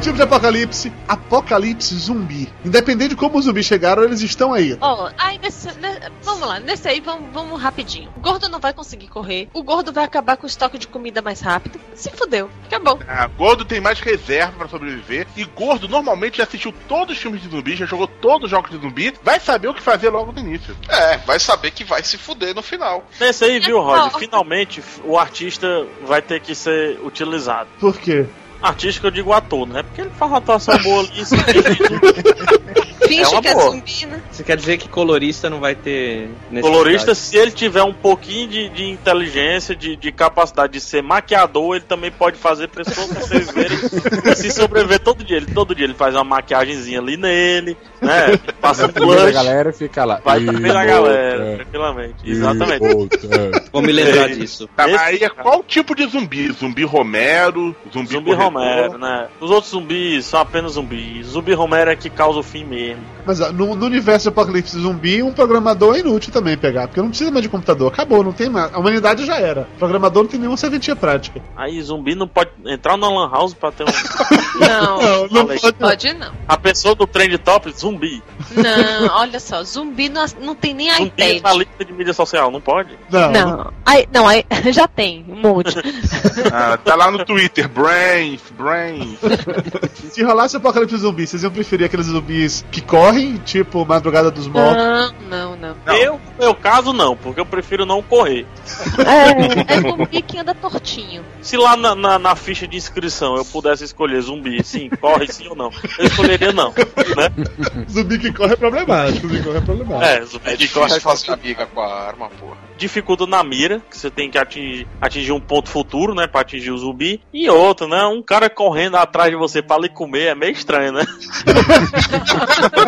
Speaker 2: tipo de apocalipse, apocalipse zumbi. Independente de como os zumbis chegaram, eles estão aí.
Speaker 3: Ó, aí nesse, ne- vamos lá, nesse aí vamos, vamos rapidinho. O gordo não vai conseguir correr, o gordo vai acabar com o estoque de comida mais rápido. Se fudeu, acabou.
Speaker 4: Ah, gordo tem mais reserva pra sobreviver. E gordo normalmente já assistiu todos os filmes de zumbi, já jogou todos os jogos de zumbi. Vai saber o que fazer logo no início.
Speaker 5: É, vai saber que vai se fuder no final.
Speaker 7: Nesse aí, viu, Rod?
Speaker 3: Não.
Speaker 7: Finalmente o artista vai ter que ser utilizado.
Speaker 2: Por quê?
Speaker 7: Artística eu digo ator, né? Porque ele faz uma atuação boa ali.
Speaker 3: Finge
Speaker 7: É uma
Speaker 3: que é
Speaker 7: boa.
Speaker 3: zumbi, né?
Speaker 8: Você quer dizer que colorista não vai ter?
Speaker 7: Colorista, se ele tiver um pouquinho de, de inteligência, de, de capacidade de ser maquiador, ele também pode fazer pessoas sobreviverem e se sobreviver todo dia. Ele, todo dia ele faz uma maquiagemzinha ali nele, né? Passa um blush,
Speaker 6: galera fica lá.
Speaker 7: vai
Speaker 6: "Ih,
Speaker 7: pra primeira
Speaker 6: volta,
Speaker 7: galera, tranquilamente.
Speaker 6: ih,
Speaker 7: Exatamente.
Speaker 6: volta."
Speaker 8: Vou me lembrar disso.
Speaker 4: Tá,
Speaker 7: Esse-
Speaker 4: aí é qual tipo de zumbi? Zumbi Romero? Zumbi,
Speaker 7: Zumbi? Romero, né? Os outros zumbis são apenas zumbis. Zumbi Romero é que causa o fim mesmo.
Speaker 2: Mas no, no universo Apocalipse Zumbi, um programador é inútil também pegar, porque não precisa mais de computador. Acabou, não tem mais. A humanidade já era. O programador não tem nenhuma serventia prática.
Speaker 7: Aí zumbi não pode entrar na Lan House pra ter um.
Speaker 3: Não,
Speaker 2: Não, não pode.
Speaker 3: pode não.
Speaker 7: A pessoa do trend top, zumbi.
Speaker 3: Não, olha só, zumbi não, não tem nem
Speaker 7: Zumbi
Speaker 3: iPad.
Speaker 7: na lista de mídia social, não pode?
Speaker 2: Não, não.
Speaker 10: Não, aí, não, aí já tem um monte.
Speaker 4: Ah, tá lá no Twitter, Brains, Brains.
Speaker 2: Se rolasse Apocalipse Zumbi, vocês iam preferir aqueles zumbis que correm, tipo Madrugada dos Mortos?
Speaker 3: Não, não, não.
Speaker 4: Não.
Speaker 7: Eu, no meu caso, não, porque eu prefiro não correr.
Speaker 10: É,
Speaker 3: É zumbi que anda tortinho.
Speaker 7: Se lá na, na, na ficha de inscrição eu pudesse escolher zumbi, sim, corre sim ou não, eu escolheria não. Né?
Speaker 2: Zumbi que corre é problemático. Zumbi que corre é problemático.
Speaker 7: É, zumbi
Speaker 5: É
Speaker 7: que corre é
Speaker 5: fazer amiga com a arma, porra.
Speaker 7: dificulta na mira, que você tem que atingir, atingir um ponto futuro, né, pra atingir o zumbi. E outro, né, um cara correndo atrás de você pra lhe comer é meio estranho, né?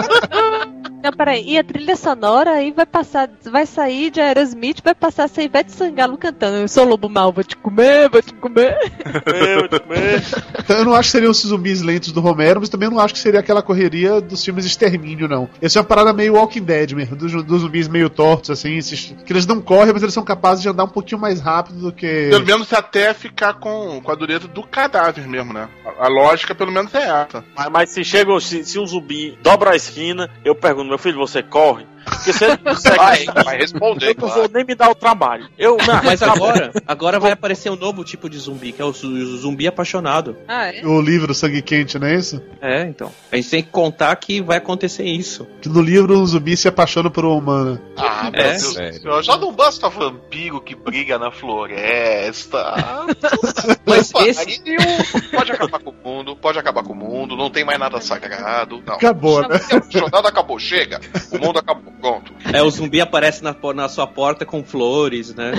Speaker 10: não, peraí. E a trilha sonora aí vai passar, vai sair de Aerosmith, vai passar sem Ivete Sangalo cantando. Eu sou lobo mal, vou te comer, vou te comer.
Speaker 7: Meu, meu.
Speaker 2: Então eu não acho que seriam os zumbis lentos do Romero, mas também não acho que seria aquela correria dos filmes Extermínio, não. Essa é uma parada meio Walking Dead mesmo, dos, dos zumbis meio tortos, assim, esses- que eles não correm, mas eles são capazes de andar um pouquinho mais rápido do que.
Speaker 4: Pelo menos até ficar com, com a dureza do cadáver mesmo, né? A, a lógica, pelo menos, é essa.
Speaker 7: Mas, mas se chega, se, se um zumbi dobra a esquina, eu pergunto, meu filho, você corre? Porque ele consegue.
Speaker 5: Vai, vai responder,
Speaker 7: eu não vou nem me dar o trabalho. Eu, não,
Speaker 8: Mas agora, agora vai aparecer um novo tipo de zumbi, que é o zu- o zumbi apaixonado.
Speaker 3: Ah, é?
Speaker 2: O livro Sangue Quente, não é isso?
Speaker 8: É, então. A gente tem que contar que vai acontecer isso.
Speaker 2: Que no livro um zumbi se apaixona por uma humana.
Speaker 5: Ah, meu
Speaker 8: É,
Speaker 5: Deus do céu. Já não basta vampiro que briga na floresta.
Speaker 8: Mas
Speaker 5: Pô,
Speaker 8: esse-
Speaker 5: aí o- pode acabar com o mundo, pode acabar com o mundo, não tem mais nada sagrado. Não.
Speaker 2: Acabou, né?
Speaker 5: Nada acabou, chega. O mundo acabou, pronto.
Speaker 8: É, o zumbi aparece na, na sua porta com flores, né?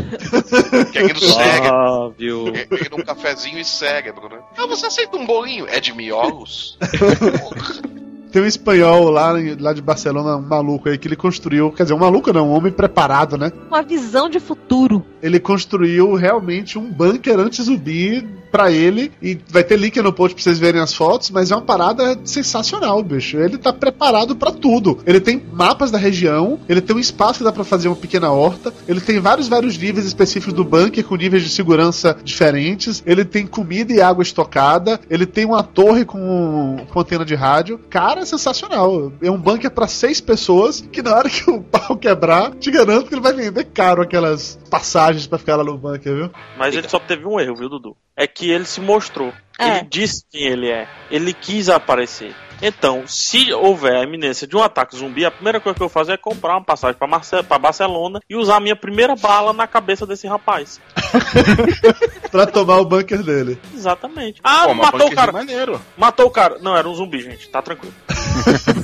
Speaker 5: Querendo cérebro.
Speaker 7: Viu?
Speaker 5: Querendo um cafezinho e cérebro, né? Ah, você aceita um bolinho? É de miolos?
Speaker 2: Tem um espanhol lá, lá de Barcelona, um maluco aí, que ele construiu. Quer dizer, um maluco não, um homem preparado, né?
Speaker 10: Uma visão de futuro.
Speaker 2: Ele construiu realmente um bunker anti-zumbi pra ele. E vai ter link no post pra vocês verem as fotos, mas é uma parada sensacional, bicho. Ele tá preparado pra tudo. Ele tem mapas da região, ele tem um espaço que dá pra fazer uma pequena horta, ele tem vários, vários níveis específicos do bunker com níveis de segurança diferentes, ele tem comida e água estocada, ele tem uma torre com, com antena de rádio. Cara, é sensacional. É um bunker pra seis pessoas que na hora que o pau quebrar, te garanto que ele vai vender caro aquelas passagens pra ficar lá no bunker, viu?
Speaker 7: Mas ele só teve um erro, viu, Dudu? É que ele se mostrou.
Speaker 10: É.
Speaker 7: Ele disse quem ele é. Ele quis aparecer. Então, se houver a iminência de um ataque zumbi, a primeira coisa que eu vou fazer é comprar uma passagem pra Barcelona e usar a minha primeira bala na cabeça desse rapaz.
Speaker 2: Pra tomar o bunker dele.
Speaker 7: Exatamente. Ah,
Speaker 4: Pô,
Speaker 7: matou o
Speaker 4: bunker
Speaker 7: cara.
Speaker 4: maneiro.
Speaker 7: Matou o cara. Não, era um zumbi, gente. Tá tranquilo.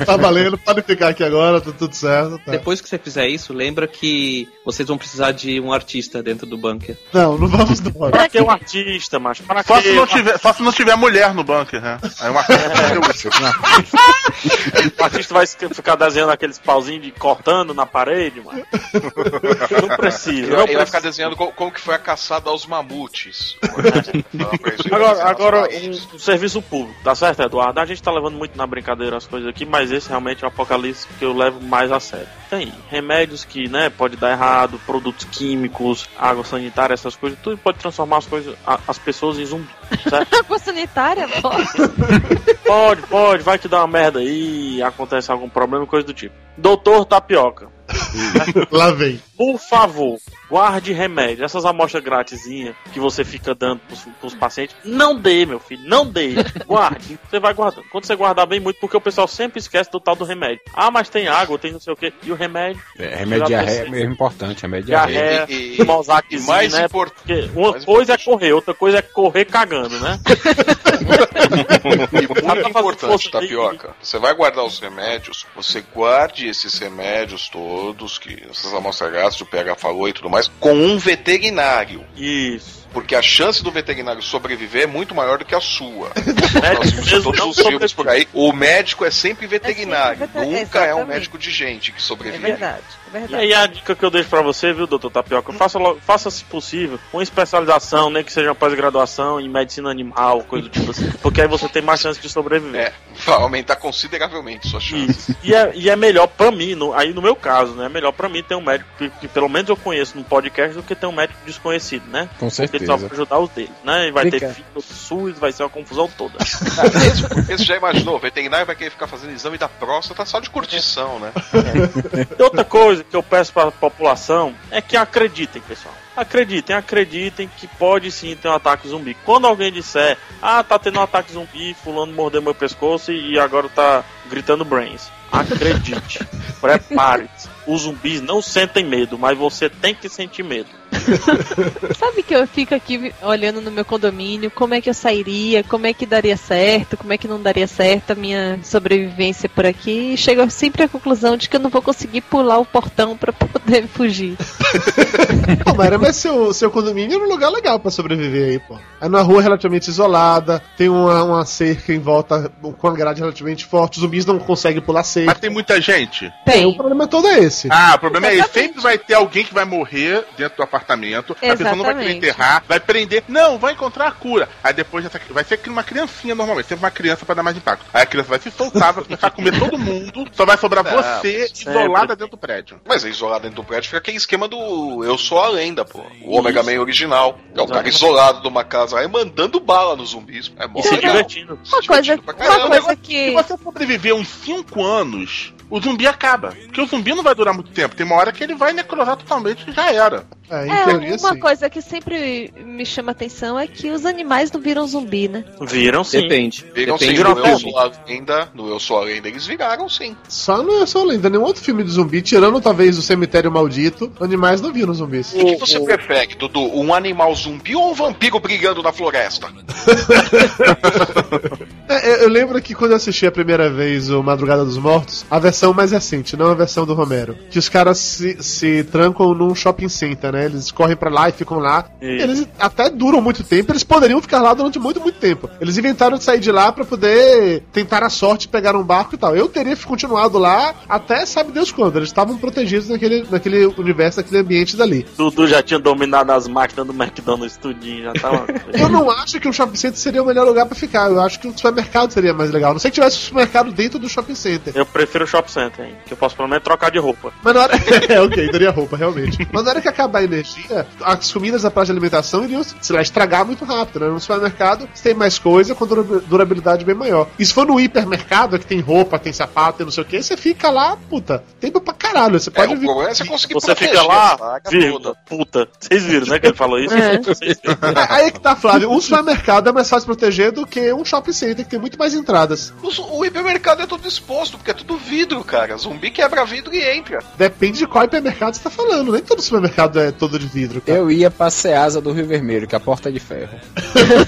Speaker 2: Tá valendo, pode ficar aqui agora, tá tudo certo. tá.
Speaker 8: Depois que você fizer isso, lembra que vocês vão precisar de um artista dentro do bunker.
Speaker 2: Não, não vamos não.
Speaker 7: Pra que um artista, mas para
Speaker 4: Só
Speaker 7: que
Speaker 4: se, não tiver, só se não tiver mulher no bunker, né? Aí uma
Speaker 7: o artista vai ficar desenhando aqueles pauzinhos de cortando na parede, mano? Não precisa.
Speaker 5: Ele,
Speaker 7: Não
Speaker 5: vai- ficar desenhando como, como que foi a caçada aos mamutes.
Speaker 7: Agora, agora um, um serviço público, tá certo, Eduardo? A gente tá levando muito na brincadeira as coisas aqui, mas esse realmente é o apocalipse que eu levo mais a sério. Tem remédios que, né, pode dar errado, produtos químicos, água sanitária, essas coisas, tudo pode transformar as coisas, as pessoas em zumbi, certo?
Speaker 10: Água sanitária.
Speaker 7: Pode, pode, vai que dá uma merda aí, acontece algum problema, coisa do tipo. Doutor Tapioca.
Speaker 2: Lá vem.
Speaker 7: Por favor, guarde remédio. Essas amostras gratisinhas que você fica dando pros, pros pacientes, não dê, meu filho, não dê. Guarde. Você vai guardando. Quando você guardar bem muito, porque o pessoal sempre esquece do tal do remédio. Ah, mas tem água, tem não sei o que. E o remédio?
Speaker 6: É, remédio diarreia é mesmo importante, remédio de diarreia.
Speaker 5: E- e- e mais
Speaker 7: né?
Speaker 5: import-
Speaker 7: Porque uma
Speaker 5: mais
Speaker 7: coisa é correr, outra coisa é correr cagando, né?
Speaker 5: E muito importante, tapioca. Você vai guardar os remédios, você guarde esses remédios todos, que essas amostras que o PH falou e tudo mais, com um veterinário.
Speaker 7: Isso.
Speaker 5: Porque a chance do veterinário sobreviver é muito maior do que a sua. Nós vimos todos os filmes por aí. O médico é sempre veterinário.
Speaker 10: veter-
Speaker 5: Nunca é um
Speaker 10: exatamente.
Speaker 5: médico de gente que
Speaker 10: É
Speaker 5: sobrevive.
Speaker 10: verdade, é
Speaker 7: E
Speaker 10: verdade.
Speaker 7: aí a dica que eu deixo pra você, viu, doutor Tapioca? Faça, logo- faça se possível, uma especialização, nem que seja uma pós-graduação em medicina animal, coisa do tipo assim. Porque aí você tem mais chance de sobreviver.
Speaker 5: É, vai aumentar consideravelmente sua chance.
Speaker 7: Isso. E é, e é melhor pra mim, no- aí no meu caso, né? É melhor pra mim ter um médico que, que pelo menos eu conheço no podcast do que ter um médico desconhecido, né?
Speaker 6: Com
Speaker 7: Porque só pra ajudar os deles, né? E vai ter
Speaker 6: Fica-
Speaker 7: filho do SUS, vai ser uma confusão toda.
Speaker 5: Você já imaginou, o veterinário vai querer ficar fazendo exame da próstata só de curtição, né?
Speaker 7: E outra coisa que eu peço pra população é que acreditem, pessoal. Acreditem, acreditem que pode sim ter um ataque zumbi. Quando alguém disser, ah, tá tendo um ataque zumbi, fulano mordeu meu pescoço e e agora tá gritando brains. Acredite, prepare-se. Os zumbis não sentem medo, mas você tem que sentir medo.
Speaker 10: Sabe que eu fico aqui olhando no meu condomínio, como é que eu sairia, como é que daria certo, como é que não daria certo a minha sobrevivência por aqui, e chego sempre à conclusão de que eu não vou conseguir pular o portão pra poder fugir.
Speaker 2: Pô, Mayra, mas seu, seu condomínio é um lugar legal pra sobreviver aí, pô. É numa rua relativamente isolada, tem uma, uma cerca em volta com uma grade relativamente forte, os zumbis não conseguem pular cerca.
Speaker 4: Mas tem muita gente.
Speaker 2: Tem, o problema todo é esse.
Speaker 4: Ah, o problema é esse.
Speaker 10: Exatamente.
Speaker 4: Sempre vai ter alguém que vai morrer dentro do apartamento. A pessoa não vai querer
Speaker 10: Exatamente.
Speaker 4: enterrar, vai prender. Não, vai encontrar a cura. Aí depois essa- vai ser uma criancinha normalmente. Sempre uma criança pra dar mais impacto. Aí a criança vai se soltar, vai começar a comer todo mundo. Só vai sobrar
Speaker 5: Não,
Speaker 4: você
Speaker 7: sempre.
Speaker 4: isolada dentro do prédio.
Speaker 5: Mas é isolado dentro do prédio fica aquele esquema do Eu Sou a Lenda, pô. O Omega Man original. É o cara isolado de uma casa aí mandando bala nos zumbis. É mó
Speaker 7: E se divertindo.
Speaker 10: Uma coisa, uma coisa
Speaker 4: Se
Speaker 10: que.
Speaker 4: você sobreviver uns 5 anos, o zumbi acaba. Porque o zumbi não vai durar muito tempo. Tem uma hora que ele vai necrosar totalmente e já era.
Speaker 2: É,
Speaker 10: É,
Speaker 2: teoria,
Speaker 10: uma
Speaker 2: sim.
Speaker 10: coisa que sempre me chama atenção é que os animais não viram zumbi, né?
Speaker 7: Viram sim.
Speaker 8: Depende.
Speaker 5: Viram sim,
Speaker 8: Depende
Speaker 5: no
Speaker 8: do
Speaker 5: Eu
Speaker 8: filme.
Speaker 5: Sou a Lenda, no Eu Sou a Lenda eles viraram sim.
Speaker 2: Só não é só lenda, nenhum outro filme de zumbi, tirando talvez o Cemitério Maldito, animais não viram zumbis.
Speaker 5: O que você prefere, Dudu? Um animal zumbi ou um vampiro brigando na floresta?
Speaker 2: É, eu- eu lembro que quando eu assisti a primeira vez o Madrugada dos Mortos, a versão mais recente, não a versão do Romero, que os caras se, se trancam num shopping center, né? Eles correm pra lá e ficam lá.
Speaker 7: Isso.
Speaker 2: Eles até duram muito tempo, eles poderiam ficar lá durante muito, muito tempo. Eles inventaram de sair de lá pra poder tentar a sorte, pegar um barco e tal. Eu teria continuado lá até sabe Deus quando. Eles estavam protegidos naquele, naquele universo, naquele ambiente dali.
Speaker 7: Dudu já tinha dominado as máquinas do McDonald's tudinho, já tava.
Speaker 2: Eu não acho que o shopping center seria o melhor lugar pra ficar. Eu acho que o supermercado seria mais legal. Não sei que tivesse um supermercado dentro do shopping center.
Speaker 7: Eu prefiro o Shop Center, hein? Que eu posso pelo menos trocar de roupa.
Speaker 2: Mas na hora. é, ok, daria roupa, realmente. Mas na hora que acabar a energia, as comidas da praça de alimentação iriam, sei lá, estragar muito rápido, né? No supermercado, você tem mais coisa com dura- durabilidade bem maior. E se for no hipermercado, que tem roupa, tem sapato, tem não sei o que, você fica lá, puta, tempo pra caralho. Você
Speaker 5: É,
Speaker 2: pode
Speaker 5: o
Speaker 2: vir.
Speaker 5: é você conseguir
Speaker 7: Você
Speaker 5: proteger
Speaker 7: fica lá, vírgula, puta. Vocês viram, né? Que ele falou isso?
Speaker 10: É.
Speaker 2: Aí é que tá, Flávio. Um supermercado é mais fácil proteger do que um shopping center, que tem muito mais entradas.
Speaker 5: O, o hipermercado é todo exposto, porque é tudo vidro, cara. Zumbi quebra vidro e entra.
Speaker 2: Depende de qual hipermercado você tá falando. Nem todo supermercado é todo de vidro, cara.
Speaker 6: Eu ia pra Ceasa do Rio Vermelho, que é a porta é de ferro.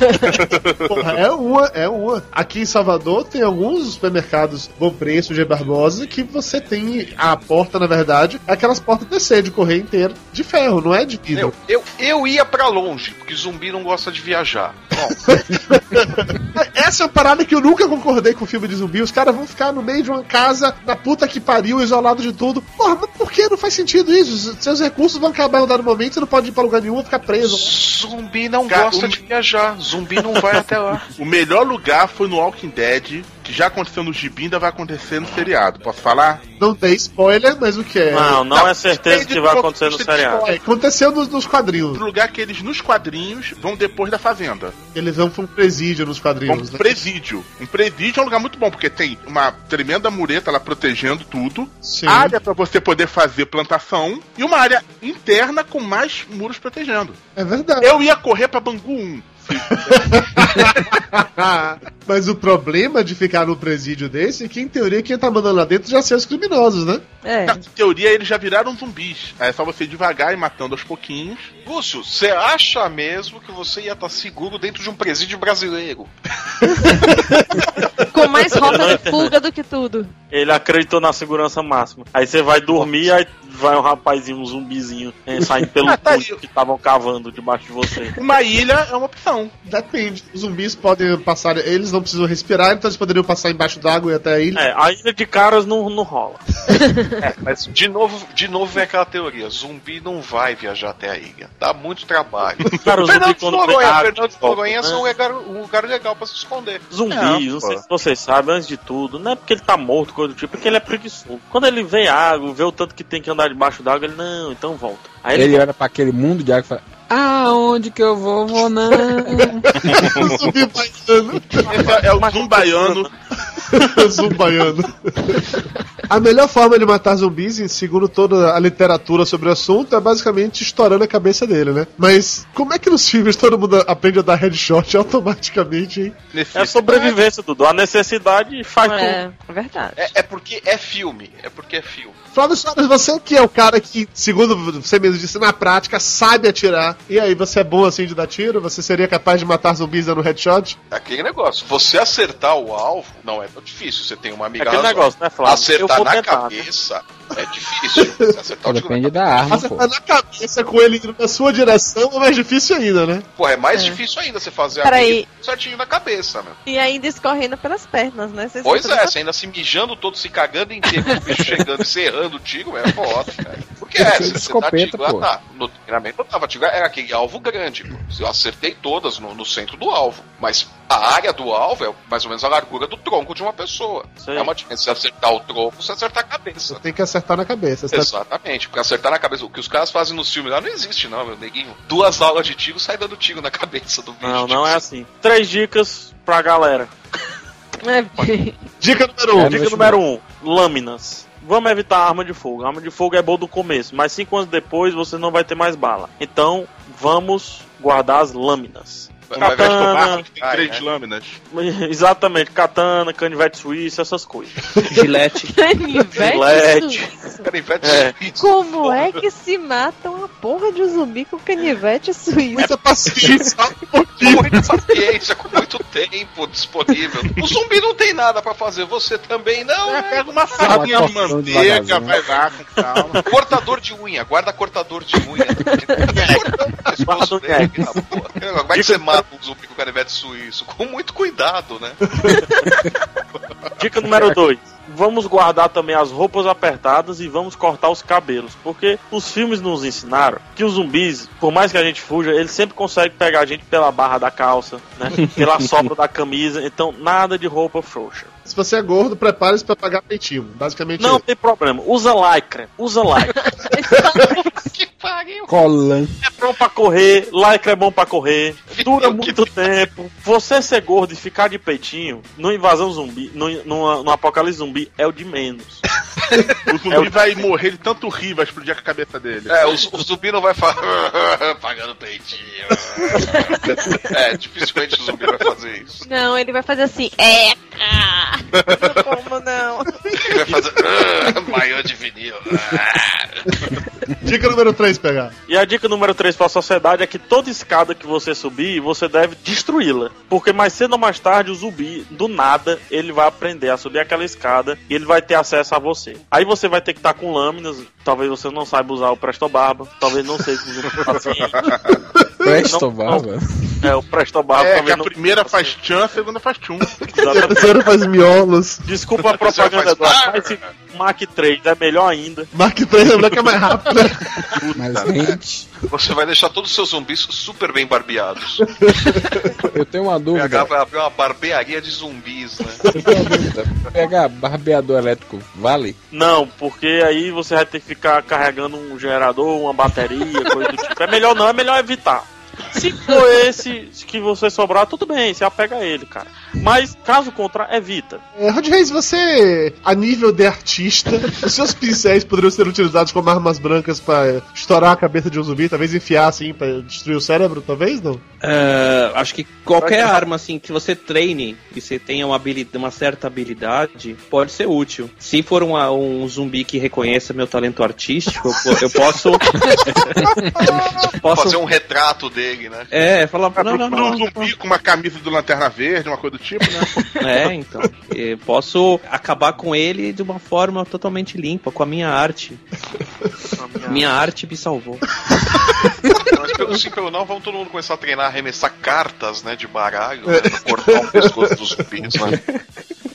Speaker 2: Porra, é uma, é uma. Aqui em Salvador tem alguns supermercados Bom Preço, G Barbosa, que você tem a porta, na verdade, é aquelas portas PC de correio inteiro de ferro, não é de vidro.
Speaker 5: Eu, eu, eu ia pra longe, porque zumbi não gosta de viajar. Bom,
Speaker 2: Essa é uma parada que eu nunca concordei com o filme de zumbi. Os caras vão ficar no meio de uma casa, na puta que pariu, isolado de tudo. Porra, mas por que não faz sentido isso? Seus recursos vão acabar em um dado momento, você não pode ir pra lugar nenhum, vai ficar preso.
Speaker 5: zumbi não
Speaker 4: Cara,
Speaker 5: gosta
Speaker 4: um-
Speaker 5: de viajar. Zumbi não vai até lá.
Speaker 4: O melhor lugar foi no Walking Dead, que já aconteceu no gibi ainda vai acontecer no seriado. Posso falar?
Speaker 2: Não tem spoiler, mas o que é?
Speaker 7: Não, não, é certeza que vai acontecer no seriado.
Speaker 2: Aconteceu nos, nos quadrinhos.
Speaker 4: Outro lugar que eles nos quadrinhos vão depois da fazenda.
Speaker 2: Eles vão pra um presídio nos quadrinhos,
Speaker 4: pro
Speaker 2: né?
Speaker 4: presídio. Um presídio é um lugar muito bom, porque tem uma tremenda mureta lá protegendo tudo.
Speaker 2: Sim.
Speaker 4: Área pra você poder fazer plantação. E uma área interna com mais muros protegendo.
Speaker 2: É verdade.
Speaker 4: Eu ia correr pra Bangu 1.
Speaker 2: Mas o problema de ficar no presídio desse é que, em teoria, quem tá mandando lá dentro já são os criminosos, né?
Speaker 10: É.
Speaker 4: Na teoria, eles já viraram zumbis. Aí É só você ir devagar e matando aos pouquinhos.
Speaker 5: Lúcio, você acha mesmo que você ia estar seguro dentro de um presídio brasileiro?
Speaker 10: Com mais rota de fuga do que tudo.
Speaker 7: Ele acreditou na segurança máxima. Aí você vai dormir, aí vai um rapazinho, um zumbizinho, eh, saindo pelo
Speaker 4: Ah, tá
Speaker 7: que estavam cavando debaixo de você.
Speaker 4: Uma ilha é uma opção.
Speaker 2: Depende. Os zumbis podem passar. Eles não precisam respirar, então eles poderiam passar embaixo d'água e até a ilha.
Speaker 7: É, a ilha de caras não, não rola.
Speaker 5: É, mas de novo, de novo vem aquela teoria: zumbi não vai viajar até a ilha. Dá muito trabalho.
Speaker 7: Cara,
Speaker 5: Fernando de
Speaker 7: quando
Speaker 5: Noronha,
Speaker 7: pega
Speaker 5: Fernando de Noronha é
Speaker 7: né?
Speaker 5: um lugar, um lugar legal pra se esconder.
Speaker 7: Zumbi,
Speaker 4: É,
Speaker 7: não
Speaker 4: pô.
Speaker 7: sei se vocês sabem, antes de tudo, não é porque ele tá morto, coisa do tipo, é porque ele é preguiçoso. Quando ele vê água, vê o tanto que tem que andar debaixo d'água, ele, não, então volta. Aí ele,
Speaker 6: Ele
Speaker 7: volta.
Speaker 6: olha pra aquele mundo de água e fala: Aonde que eu vou? Vou não.
Speaker 2: Zumbi baiano.
Speaker 4: É, é o zumbaiano.
Speaker 2: Zumbaiano. A melhor forma de matar zumbis, segundo toda a literatura sobre o assunto, é basicamente estourando a cabeça dele, né? Mas como é que nos filmes todo mundo aprende a dar headshot automaticamente, hein?
Speaker 7: É sobrevivência, Dudu. A necessidade faz tudo.
Speaker 10: É, é verdade.
Speaker 5: É, é porque é filme. É porque é filme.
Speaker 2: Flávio Soares, você que é o cara que, segundo você mesmo disse, na prática, sabe atirar. E aí, você é bom assim de dar tiro? Você seria capaz de matar zumbis dando headshot?
Speaker 5: É aquele negócio. Você acertar o alvo não é tão difícil. Você tem uma
Speaker 7: É
Speaker 5: amiga.
Speaker 7: aquele negócio, né, Flávio?
Speaker 5: Acertar na
Speaker 7: tentar, né?
Speaker 5: É difícil. Você acertar o tiro na
Speaker 6: Depende da arma, pô.
Speaker 2: Acertar na cabeça com ele indo na sua direção é mais difícil ainda, né?
Speaker 5: Pô, é mais
Speaker 10: É.
Speaker 5: difícil ainda você fazer
Speaker 10: Peraí.
Speaker 5: mira certinho na cabeça, meu.
Speaker 10: E ainda escorrendo pelas pernas, né?
Speaker 5: Pois é, você ainda se mijando todo, se cagando inteiro, o bicho chegando e serrando o tiro, é foda, cara. Porque é, você, você dá
Speaker 6: escopeta,
Speaker 5: ah,
Speaker 6: pô.
Speaker 5: tá. No treinamento eu tava tiro, era aquele alvo grande, pô. Eu acertei todas no, no centro do alvo. Mas a área do alvo é mais ou menos a largura do tronco de uma pessoa.
Speaker 7: Sei.
Speaker 5: É uma diferença. Você acertar o tronco, você acertar a cabeça.
Speaker 2: Tem que acertar na cabeça. Você tá-
Speaker 5: Exatamente, porque acertar na cabeça. O que os caras fazem nos filmes lá não existe, não, meu neguinho. Duas aulas de tiro sai dando tiro na cabeça do bicho.
Speaker 7: Não, não é assim. Três dicas pra galera.
Speaker 10: É,
Speaker 2: Dica número 1. Um.
Speaker 6: É,
Speaker 7: Dica número um: lâminas. Vamos evitar arma de fogo. Arma de fogo é boa do começo, mas cinco anos depois você não vai ter mais bala. Então, vamos guardar as lâminas. Katana.
Speaker 4: tem três
Speaker 5: é.
Speaker 4: lâminas.
Speaker 7: Exatamente, katana, canivete suíço, essas coisas.
Speaker 8: Gilete.
Speaker 10: Canivete suíço.
Speaker 5: Canivete
Speaker 7: É.
Speaker 5: suíço.
Speaker 10: Como é que se mata uma porra de zumbi com canivete suíço?
Speaker 2: Muita paciência.
Speaker 5: Muita paciência, com muito tempo disponível. O zumbi não tem nada pra fazer, você também não.
Speaker 4: É,
Speaker 5: né?
Speaker 4: pega uma farinha de manteiga, vai lá com calma.
Speaker 5: Cortador de unha, guarda cortador de unha. Tá, pô. Como é que você mata um zumbi com canivete suíço? Com muito cuidado, né?
Speaker 7: Dica número 2. Vamos guardar também as roupas apertadas e vamos cortar os cabelos. Porque os filmes nos ensinaram que os zumbis, por mais que a gente fuja, eles sempre conseguem pegar a gente pela barra da calça, né? Pela sobra da camisa. Então, nada de roupa frouxa.
Speaker 2: Se você é gordo, prepare-se pra pagar peitinho. Basicamente
Speaker 7: Não
Speaker 2: isso.
Speaker 7: tem problema. Usa lycra. Usa lycra.
Speaker 5: Pariu.
Speaker 6: Colan.
Speaker 7: é bom pra correr. Lycra é bom pra correr. Dura muito tempo. Você ser gordo e ficar de peitinho no invasão zumbi, no, no, no apocalipse zumbi, é o de menos.
Speaker 4: O zumbi vai morrer de tanto rir, vai explodir a cabeça dele.
Speaker 5: É, o, o zumbi não vai falar pagando peitinho. é, dificilmente o zumbi vai fazer isso.
Speaker 10: Não, ele vai fazer assim. É, ah, como não?
Speaker 5: Ele vai fazer maior de vinil.
Speaker 2: Dica número 3, pegar.
Speaker 7: E a dica número 3 para a sociedade é que toda escada que você subir, você deve destruí-la. Porque mais cedo ou mais tarde o zumbi, do nada, ele vai aprender a subir aquela escada e ele vai ter acesso a você. Aí você vai ter que estar com lâminas, talvez você não saiba usar o Presto Barba, talvez não seja zumbi paciente.
Speaker 6: Presto,
Speaker 7: Não,
Speaker 6: barba.
Speaker 7: É, o Presto Barba
Speaker 4: É, que a
Speaker 7: não...
Speaker 4: primeira faz tchan, a segunda faz tchum.
Speaker 7: Exatamente.
Speaker 2: Terceiro faz miolos.
Speaker 7: Desculpa a propaganda,
Speaker 5: Você faz
Speaker 7: Eduardo, mas se, Mark 3 é melhor ainda.
Speaker 2: Mark 3 é que é mais rápido, né?
Speaker 6: Mas, gente,
Speaker 5: Você vai deixar todos os seus zumbis super bem barbeados.
Speaker 6: eu tenho uma
Speaker 5: PH
Speaker 6: dúvida.
Speaker 5: vai abrir uma barbearia de zumbis, né?
Speaker 6: Pegar barbeador elétrico, vale?
Speaker 7: Não, porque aí você vai ter que ficar carregando um gerador, uma bateria, coisa do tipo. É melhor não, é melhor evitar. Se for esse que você sobrar, tudo bem, você apega ele, cara. Mas, caso contrário, evita.
Speaker 2: É, Rod Reis, você, a nível de artista, os seus pincéis poderiam ser utilizados como armas brancas pra estourar a cabeça de um zumbi, talvez enfiar assim pra destruir o cérebro, talvez não?
Speaker 8: É, acho que qualquer arma assim que você treine e você tenha uma, uma certa habilidade pode ser útil. Se for uma- um zumbi que reconheça meu talento artístico, eu, eu posso. posso
Speaker 5: Fazer um retrato dele, né?
Speaker 8: É, falar. Não, não,
Speaker 4: Procura um
Speaker 8: não.
Speaker 4: zumbi com uma camisa do Lanterna Verde, uma coisa do tipo, né?
Speaker 8: É, então. Eu posso acabar com ele de uma forma totalmente limpa, com a minha arte. Minha arte me salvou.
Speaker 5: Mas pelo sim, pelo não, vamos todo mundo começar a treinar a arremessar cartas, né, de baralho, né, pra cortar o pescoço dos zumbis, né?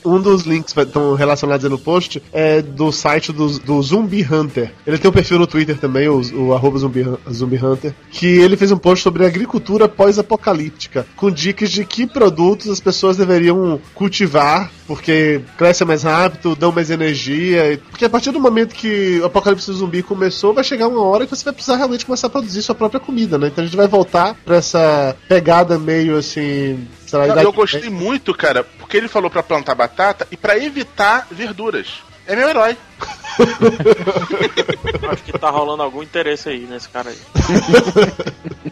Speaker 2: Um dos links que estão relacionados aí no post é do site do, do Zumbi Hunter. Ele tem um perfil no Twitter também, o, o arroba Zumbi, Hun- Zumbi Hunter, que ele fez um post sobre agricultura pós-apocalíptica, com dicas de que produtos as pessoas deveriam cultivar, porque crescem mais rápido, dão mais energia. Porque a partir do momento que o apocalipse zumbi começou, vai chegar uma hora que você vai precisar realmente começar a produzir sua própria comida, né? Então a gente vai voltar pra essa pegada meio assim. sei lá,
Speaker 4: eu gostei muito, cara, porque ele falou pra plantar batata e pra evitar verduras. É meu herói.
Speaker 7: Acho que tá rolando algum interesse aí nesse cara aí.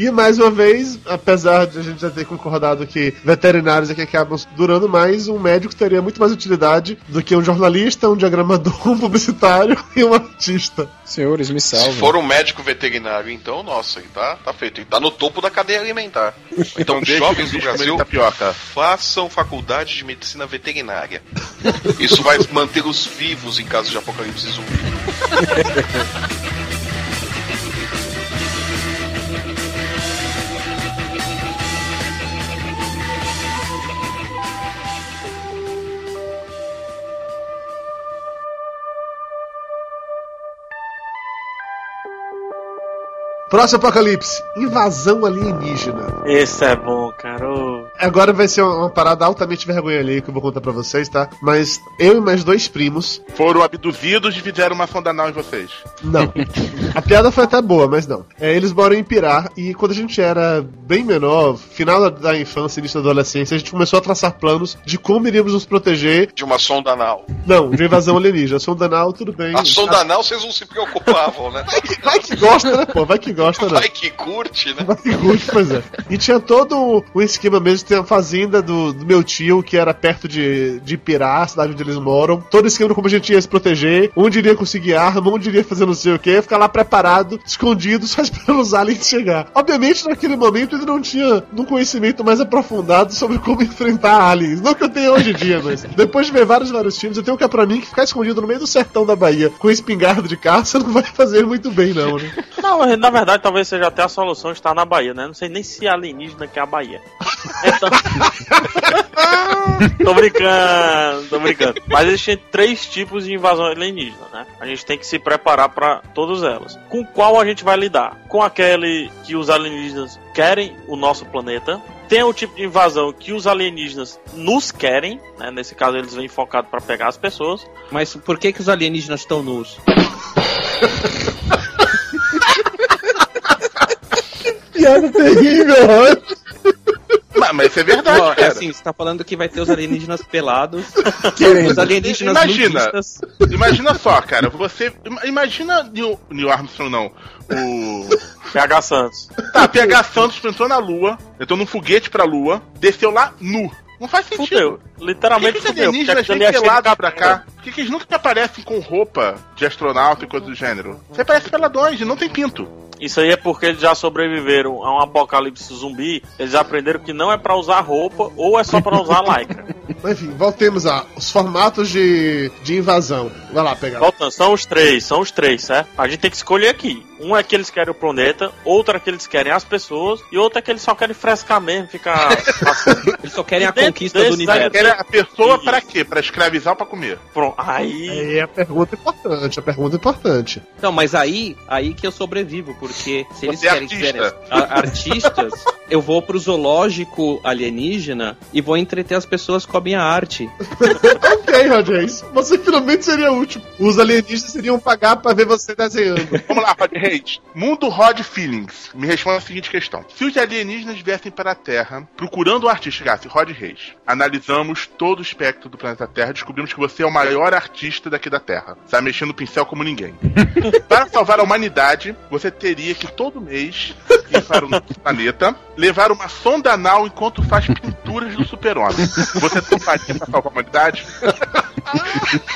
Speaker 2: E mais uma vez, apesar de a gente já ter concordado que veterinários é que acabam durando mais, um médico teria muito mais utilidade do que um jornalista, um diagramador, um publicitário e um artista.
Speaker 6: Senhores, me
Speaker 5: Se
Speaker 6: salvem.
Speaker 5: for um médico veterinário, então, nossa, tá, tá feito. Ele tá no topo da cadeia alimentar. Então, jovens do Brasil,
Speaker 4: tapioca.
Speaker 5: façam faculdade de medicina veterinária. Isso vai mantê-los vivos em caso de apocalipse zumbi.
Speaker 2: Próximo apocalipse: invasão alienígena.
Speaker 7: Esse é bom, cara.
Speaker 2: Agora vai ser uma, parada altamente vergonha ali que eu vou contar pra vocês, tá? Mas eu e mais dois primos.
Speaker 4: Foram abduzidos e fizeram uma sonda anal em vocês.
Speaker 2: Não. A piada foi até boa, mas não. É, eles moram em Pirá e quando a gente era bem menor, final da, infância, início da adolescência, a gente começou a traçar planos de como iríamos nos proteger.
Speaker 5: De uma sonda anal.
Speaker 2: Não, de invasão alienígena. Sonda anal, tudo bem.
Speaker 5: A sonda anal vocês não se preocupavam, né?
Speaker 2: Vai que gosta, né, pô? Vai que gosta, né?
Speaker 5: Vai que curte, né?
Speaker 2: Vai que curte, pois é. E tinha todo o esquema mesmo, tem a fazenda do, do meu tio, que era perto de, de Pirá, a cidade onde eles moram. Todo esquema como a gente ia se proteger, onde iria conseguir arma, onde iria fazer não sei o que, ficar lá preparado, escondido, só esperando os aliens chegar. Obviamente, naquele momento, ele não tinha um conhecimento mais aprofundado sobre como enfrentar aliens. Não que eu tenha hoje em dia, mas depois de ver vários, vários filmes, eu tenho que é pra mim que ficar escondido no meio do sertão da Bahia com espingarda de caça não vai fazer muito bem, não, né?
Speaker 7: Não, na verdade, talvez seja até a solução estar na Bahia, né? Não sei nem se alienígena que é a Bahia. Tô brincando, tô brincando. Mas existem três tipos de invasão alienígena, né? A gente tem que se preparar para todas elas. Com qual a gente vai lidar? Com aquele que os alienígenas querem o nosso planeta. Tem o tipo de invasão que os alienígenas nos querem, né? Nesse caso, eles vêm focados para pegar as pessoas.
Speaker 8: Mas por que, que os alienígenas estão nus?
Speaker 2: Piada terrível.
Speaker 4: Mas, mas isso é verdade,
Speaker 8: Ó, é
Speaker 4: cara.
Speaker 8: assim, você tá falando que vai ter os alienígenas pelados,
Speaker 2: Querendo.
Speaker 8: os alienígenas
Speaker 4: Imagina.
Speaker 8: nudistas.
Speaker 4: Imagina só, cara, você. ima- Imagina Neil, Neil Armstrong, não. O.
Speaker 7: PH Santos.
Speaker 4: Tá, PH Santos entrou na Lua, entrou num foguete pra Lua, desceu lá nu. Não faz sentido.
Speaker 7: Fudeu.
Speaker 4: Por que,
Speaker 7: Literalmente
Speaker 4: que os
Speaker 7: fudeu. porque
Speaker 4: alienígenas
Speaker 7: é de
Speaker 4: pelados pra cá? Por que, que eles nunca aparecem com roupa de astronauta e coisa do gênero? Você parece peladões e não tem pinto.
Speaker 7: Isso aí é porque eles já sobreviveram a um apocalipse zumbi. Eles aprenderam que não é pra usar roupa ou é só pra usar lycra.
Speaker 2: Enfim, voltemos a os formatos de, de invasão. Vai lá pegar.
Speaker 7: Voltando, são os três, são os três, certo? A gente tem que escolher aqui. Um é que eles querem o planeta, outro é que eles querem as pessoas, e outro é que eles só querem frescar mesmo, ficar.
Speaker 8: Eles só querem a conquista do universo.
Speaker 4: Quer a pessoa pra quê? Pra escravizar ou pra comer?
Speaker 7: Pronto. Aí.
Speaker 2: Aí é a pergunta importante, a pergunta importante.
Speaker 8: Não, mas aí, aí que eu sobrevivo, porque se eles
Speaker 4: Você é
Speaker 8: querem
Speaker 4: artista.
Speaker 8: ser a- artistas, eu vou pro zoológico alienígena e vou entreter as pessoas com a minha arte.
Speaker 2: ok, Roger, isso você finalmente seria útil. Os alienígenas iriam pagar pra ver você desenhando.
Speaker 4: Vamos lá, Rod Reis. Mundo Rod Feelings. Me responda a seguinte questão. Se os alienígenas viessem para a Terra procurando um artista, Rod Reis, analisamos todo o espectro do planeta Terra, descobrimos que você é o maior artista daqui da Terra. Sabe mexendo no pincel como ninguém. para salvar a humanidade, você teria que todo mês ir para o nosso planeta, levar uma sonda anal enquanto faz pinturas do super-homem. Você toparia para salvar a humanidade?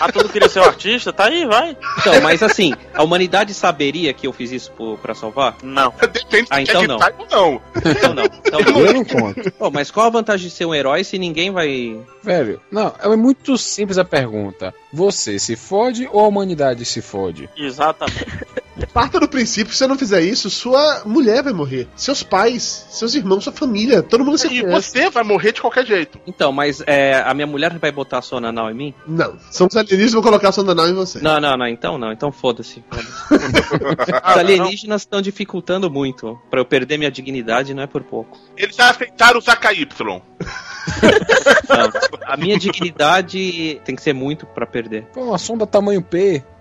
Speaker 7: Ah, tu não queria ser um artista? Tá aí, vai.
Speaker 8: Então, mas assim, a humanidade saberia que eu fiz isso pra salvar?
Speaker 7: Não.
Speaker 4: Depende
Speaker 8: Ah, então não.
Speaker 4: ou não.
Speaker 8: Então não. Então não.
Speaker 6: Eu não conto.
Speaker 8: Pô, mas qual a vantagem de ser um herói se ninguém vai.
Speaker 6: Velho, não, é muito simples a pergunta. Você se fode ou a humanidade se fode?
Speaker 7: Exatamente.
Speaker 2: Parta do princípio que se você não fizer isso, sua mulher vai morrer. Seus pais, seus irmãos, sua família, todo mundo se
Speaker 4: E
Speaker 2: conhece.
Speaker 4: você vai morrer de qualquer jeito.
Speaker 8: Então, mas é, a minha mulher vai botar a sona anal em mim?
Speaker 2: Não. São os alienígenas que vão colocar a sonda anal em você.
Speaker 8: Não, não, não, então não, então foda-se. foda-se. Os alienígenas estão dificultando muito. Pra eu perder minha dignidade não é por pouco.
Speaker 4: Eles já aceitaram usar KY.
Speaker 8: Não. A minha dignidade tem que ser muito pra perder.
Speaker 6: Pô, uma sonda tamanho P.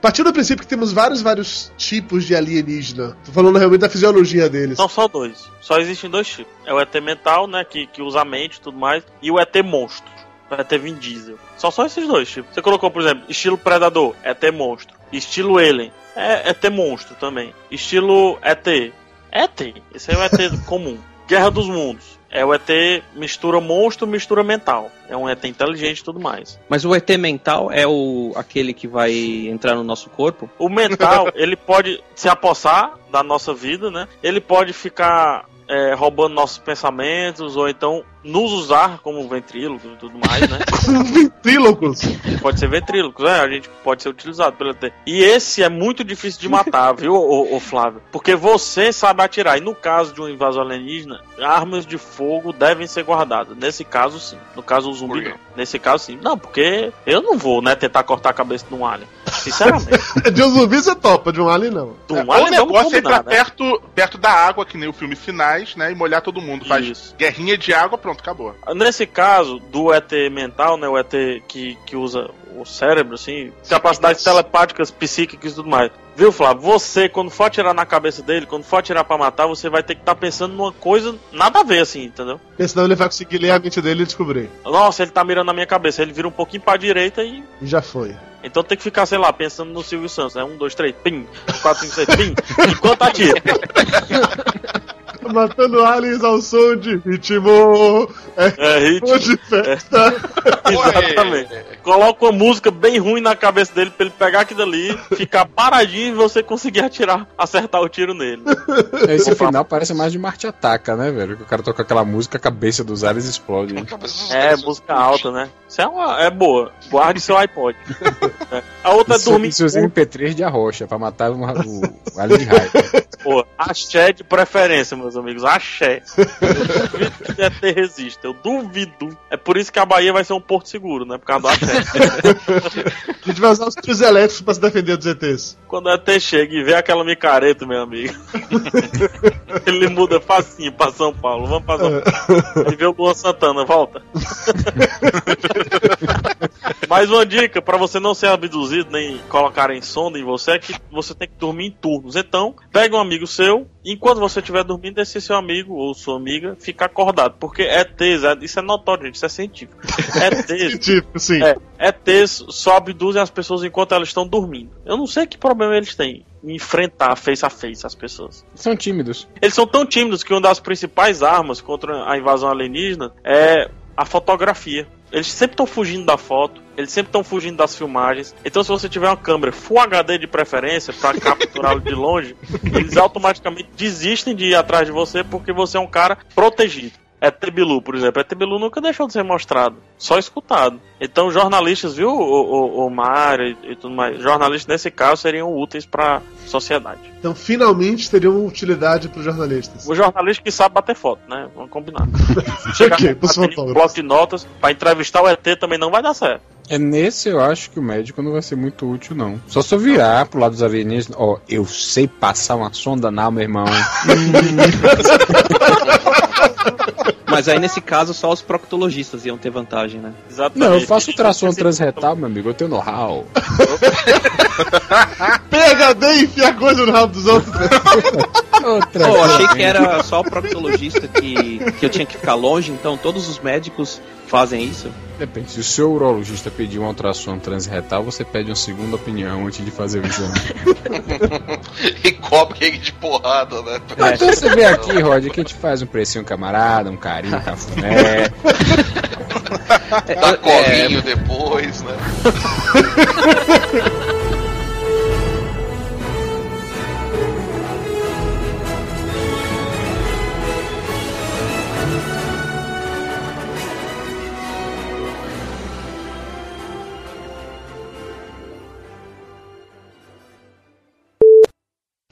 Speaker 2: Partindo do princípio que temos vários, vários tipos de alienígena. Tô falando realmente da fisiologia deles.
Speaker 7: São só dois. Só existem dois tipos. É o ET mental, né? Que, que usa a mente e tudo mais. E o ET monstro. O ET Vin Diesel. Só só esses dois tipos. Você colocou, por exemplo, estilo Predador, ET monstro. Estilo Alien, é ET monstro também. Estilo ET. ET. Esse é o ET comum. Guerra dos Mundos. É o ET mistura monstro, mistura mental. É um ET inteligente e tudo mais.
Speaker 8: Mas o ET mental é o aquele que vai entrar no nosso corpo?
Speaker 7: O mental, ele pode se apossar da nossa vida, né? Ele pode ficar é, roubando nossos pensamentos, ou então nos usar como ventrílocos e tudo mais, né?
Speaker 2: Ventrílocos.
Speaker 7: pode ser ventrílocos, é, a gente pode ser utilizado pelo ET. E esse é muito difícil de matar, viu, ô, ô, Flávio? Porque você sabe atirar. E no caso de uma invasão alienígena, armas de fogo devem ser guardadas. Nesse caso, sim. No caso, o zumbi, não. Nesse caso, sim. Não, porque eu não vou, né, tentar cortar a cabeça de um alien. Sinceramente.
Speaker 2: De um zumbi você topa, de um alien não.
Speaker 7: De um
Speaker 4: o
Speaker 7: alien vamos
Speaker 4: negócio é entrar
Speaker 7: né?
Speaker 4: perto, perto da água, que nem o filme Sinais, né? E molhar todo mundo. Faz
Speaker 7: Isso.
Speaker 4: guerrinha de água, pronto, acabou.
Speaker 7: Nesse caso do ET mental, né, o ET que, que usa o cérebro, assim, capacidades telepáticas, psíquicas e tudo mais. Viu, Flávio? Você, quando for atirar na cabeça dele, quando for atirar pra matar, você vai ter que estar pensando numa coisa nada a ver, assim, entendeu?
Speaker 2: Porque senão ele vai conseguir ler a mente dele e descobrir.
Speaker 7: Nossa, ele tá mirando na minha cabeça. Ele vira um pouquinho pra direita e.
Speaker 2: E já foi.
Speaker 7: Então tem que ficar, sei lá, pensando no Silvio Santos, né? Um, dois, três, pim, quatro, cinco, seis, pim, enquanto atira.
Speaker 2: Matando aliens ao som de ritmo. É,
Speaker 7: É, ritmo.
Speaker 2: de festa.
Speaker 7: Exatamente. Coloca uma música bem ruim na cabeça dele pra ele pegar aquilo ali, ficar paradinho e você conseguir atirar, acertar o tiro nele.
Speaker 6: Esse final parece mais de Marte Ataca, né, velho? Que o cara toca aquela música, a cabeça dos aliens explode. né?
Speaker 7: É, música alta, né? Isso é, uma, é boa. Guarde seu iPod. É. A outra é
Speaker 6: Isso-
Speaker 7: dormir.
Speaker 6: Seus MP3 de arrocha pra matar uma- o, o alien de raiva.
Speaker 7: Pô, axé de preferência, meus amigos. Axé. Eu duvido que resista. Eu duvido. É por isso que a Bahia vai ser um porto seguro, né? Por causa do axé.
Speaker 2: A gente vai usar os trios elétricos pra se defender dos ETs.
Speaker 7: Quando o ET chega e vê aquela micareta, meu amigo. ele muda facinho pra São Paulo. Vamos pra São Paulo. E vê o Luan Santana, volta. Mais uma dica pra você não ser abduzido nem colocarem sonda em você é que você tem que dormir em turnos. Então, pega um amigo seu, e enquanto você estiver dormindo, deixe seu amigo ou sua amiga ficar acordado. Porque ETs, é- isso é notório, gente, isso é científico. ETs,
Speaker 2: Tipo, sim.
Speaker 7: é, ETs só abduzem as pessoas enquanto elas estão dormindo. Eu não sei que problema eles têm em enfrentar face a face as pessoas.
Speaker 6: São tímidos.
Speaker 7: Eles são tão tímidos que uma das principais armas contra a invasão alienígena é a fotografia. Eles sempre estão fugindo da foto, eles sempre estão fugindo das filmagens. Então, se você tiver uma câmera Full HD de preferência para capturá-lo de longe, eles automaticamente desistem de ir atrás de você porque você é um cara protegido. ET Bilu, por exemplo. ET Bilu nunca deixou de ser mostrado, só escutado. Então, jornalistas, viu, o, o, o Mário e, e tudo mais, jornalistas nesse caso seriam úteis pra sociedade.
Speaker 2: Então, finalmente teriam utilidade para os jornalistas.
Speaker 7: O jornalista que sabe bater foto, né? Vamos combinar.
Speaker 2: Ok, pros
Speaker 7: Bater em
Speaker 2: fotógrafos.
Speaker 7: bloco de notas pra entrevistar o ET também não vai dar certo.
Speaker 6: É nesse eu acho que o médico não vai ser muito útil, não. Só se eu virar pro lado dos alienígenas, ó, eu sei passar uma sonda anal, meu irmão.
Speaker 8: Mas aí nesse caso só os proctologistas iam ter vantagem, né?
Speaker 7: Exatamente.
Speaker 6: Não, eu faço ultrassom transretal, meu amigo, eu tenho know-how.
Speaker 2: PHD e enfia coisa no rabo dos outros.
Speaker 6: Outra
Speaker 8: Pô, achei que era só o proctologista que, que eu tinha que ficar longe, então todos os médicos fazem isso.
Speaker 6: Depende, se o seu urologista pedir uma ultrassom transretal, você pede uma segunda opinião antes de fazer o exame.
Speaker 5: e cobre ele de porrada, né?
Speaker 6: Então você vê aqui, Rod, que a gente faz um precinho camarada, um carinho, um cafuné.
Speaker 5: Dá colinho depois, né?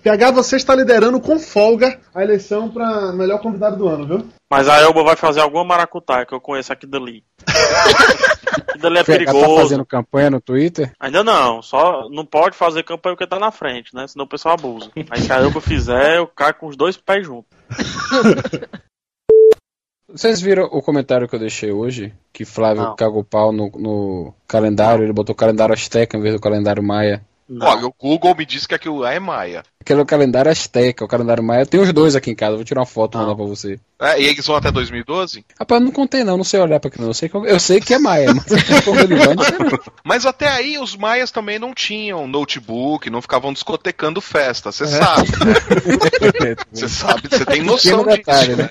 Speaker 2: PH, você está liderando com folga a eleição para melhor convidado do ano, viu?
Speaker 7: Mas a Elba vai fazer alguma maracutaia que eu conheço aqui dali. aqui dali é
Speaker 6: Tá
Speaker 7: perigoso.
Speaker 6: fazendo campanha no Twitter?
Speaker 7: Ainda não, só não pode fazer campanha porque tá na frente, né? Senão o pessoal abusa. Aí se a Elba fizer, eu caio com os dois pés juntos.
Speaker 6: Vocês viram o comentário que eu deixei hoje? Que Flávio
Speaker 7: Não.
Speaker 6: cagou pau no, no calendário, ele botou o calendário Azteca em vez do calendário Maia.
Speaker 5: Olha, o Google me disse que aquilo lá é Maia.
Speaker 6: Aquele é o calendário Azteca, o calendário Maia. Tenho os dois aqui em casa, vou tirar uma foto e mandar pra você.
Speaker 5: É, e eles vão até 2012?
Speaker 6: Rapaz, eu não contei não, não sei olhar pra aquilo. não. Eu sei que, eu, eu sei que é Maia, mas não não.
Speaker 5: Mas até aí os maias também não tinham notebook, não ficavam discotecando festa, você sabe, né? Você sabe, você tem noção
Speaker 6: Pequeno detalhe,
Speaker 5: disso,
Speaker 6: né?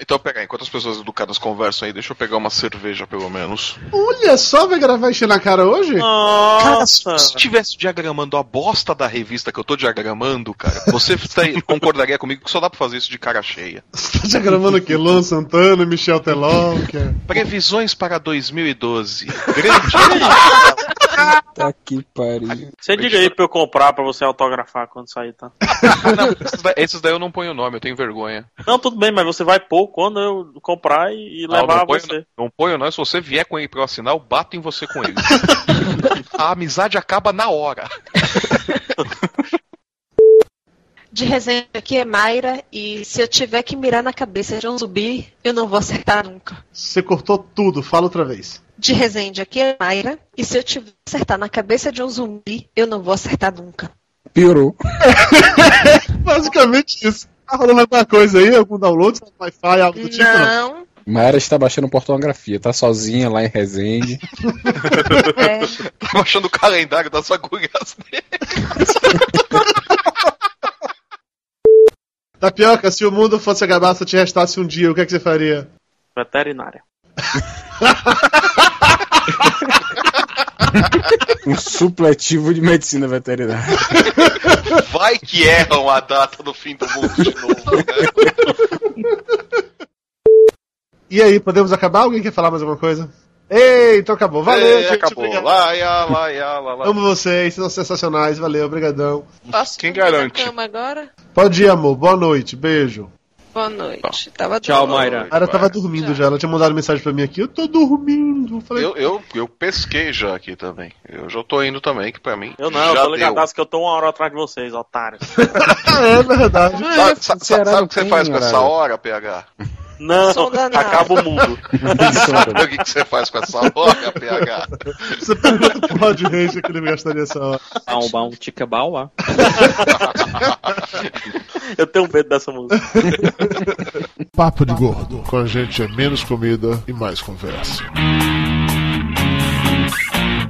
Speaker 5: Então, pega, enquanto as pessoas educadas conversam aí, deixa eu pegar uma cerveja pelo menos.
Speaker 2: Olha só, vai gravar encher na cara hoje?
Speaker 5: Cara, se você estivesse diagramando a bosta da revista que eu tô diagramando, cara, você está- concordaria comigo que só dá pra fazer isso de cara cheia.
Speaker 2: Tá diagramando o quê? Luan Santana, Michel Teló, que é...
Speaker 5: Previsões para 2012. Grande.
Speaker 6: Tá que pariu.
Speaker 7: Você diga aí pra eu comprar pra você autografar quando sair, tá?
Speaker 5: Não, esses, daí, esses daí eu não ponho nome, eu tenho vergonha.
Speaker 7: Não, tudo bem, mas você vai pôr quando eu comprar e, e
Speaker 5: Não,
Speaker 7: levar
Speaker 5: não
Speaker 7: a
Speaker 5: ponho,
Speaker 7: você.
Speaker 5: não ponho não, se você vier com ele pra eu assinar, eu bato em você com ele. a amizade acaba na hora.
Speaker 3: De resenha aqui é Mayra e se eu tiver que mirar na cabeça de um zumbi, eu não vou acertar nunca.
Speaker 2: Você cortou tudo, fala outra vez.
Speaker 3: De Resende aqui é Mayra e se eu tiver que acertar na cabeça de um zumbi, eu não vou acertar nunca.
Speaker 6: Piorou.
Speaker 2: Basicamente isso. Tá rolando alguma coisa aí, algum download, Wi-Fi, algo do tipo? Não.
Speaker 3: Não,
Speaker 6: Mayara está baixando pornografia, tá sozinha lá em Resende.
Speaker 3: é,
Speaker 5: Tá baixando o calendário das agulhas dele.
Speaker 2: Tapioca, se o mundo fosse acabar, se te restasse um dia, o que, é que você faria?
Speaker 7: Veterinária.
Speaker 6: Um supletivo de medicina veterinária.
Speaker 5: Vai que erram a data do fim do mundo de novo, né?
Speaker 2: E aí, podemos acabar? Alguém quer falar mais alguma coisa? Ei, então acabou. Valeu,
Speaker 5: É,
Speaker 2: gente.
Speaker 5: acabou.
Speaker 2: obrigado.
Speaker 5: Lá, ia, lá, ia, lá, lá.
Speaker 2: Amo vocês, são sensacionais. Valeu, obrigadão.
Speaker 3: posso
Speaker 5: Quem garante?
Speaker 3: cama agora?
Speaker 2: Pode ir, amor. Boa noite. Beijo.
Speaker 3: Boa noite. Tava
Speaker 8: Tchau,
Speaker 3: dormindo.
Speaker 8: Mayra.
Speaker 2: A Ara tava dormindo já. Ela tinha mandado mensagem pra mim aqui. Eu tô dormindo. Eu Falei,
Speaker 5: Eu, eu, eu pesquei já aqui também. Eu já tô indo também, que pra mim
Speaker 7: Eu não, eu
Speaker 5: já
Speaker 7: tô
Speaker 5: deu.
Speaker 7: ligadaço que eu tô uma hora atrás de vocês, otários.
Speaker 2: é verdade.
Speaker 5: Sabe, o que você faz com essa hora, PH?
Speaker 3: Não,
Speaker 7: acaba o mundo.
Speaker 5: Sabe o que que você faz com essa hora, PH?
Speaker 2: Você pergunta pro Rod Reis que ele gastaria essa hora.
Speaker 8: Baum, baum, tica, bau, ah.
Speaker 7: Eu tenho medo dessa música.
Speaker 12: Papo de Gordo. Com a gente é menos comida e mais conversa.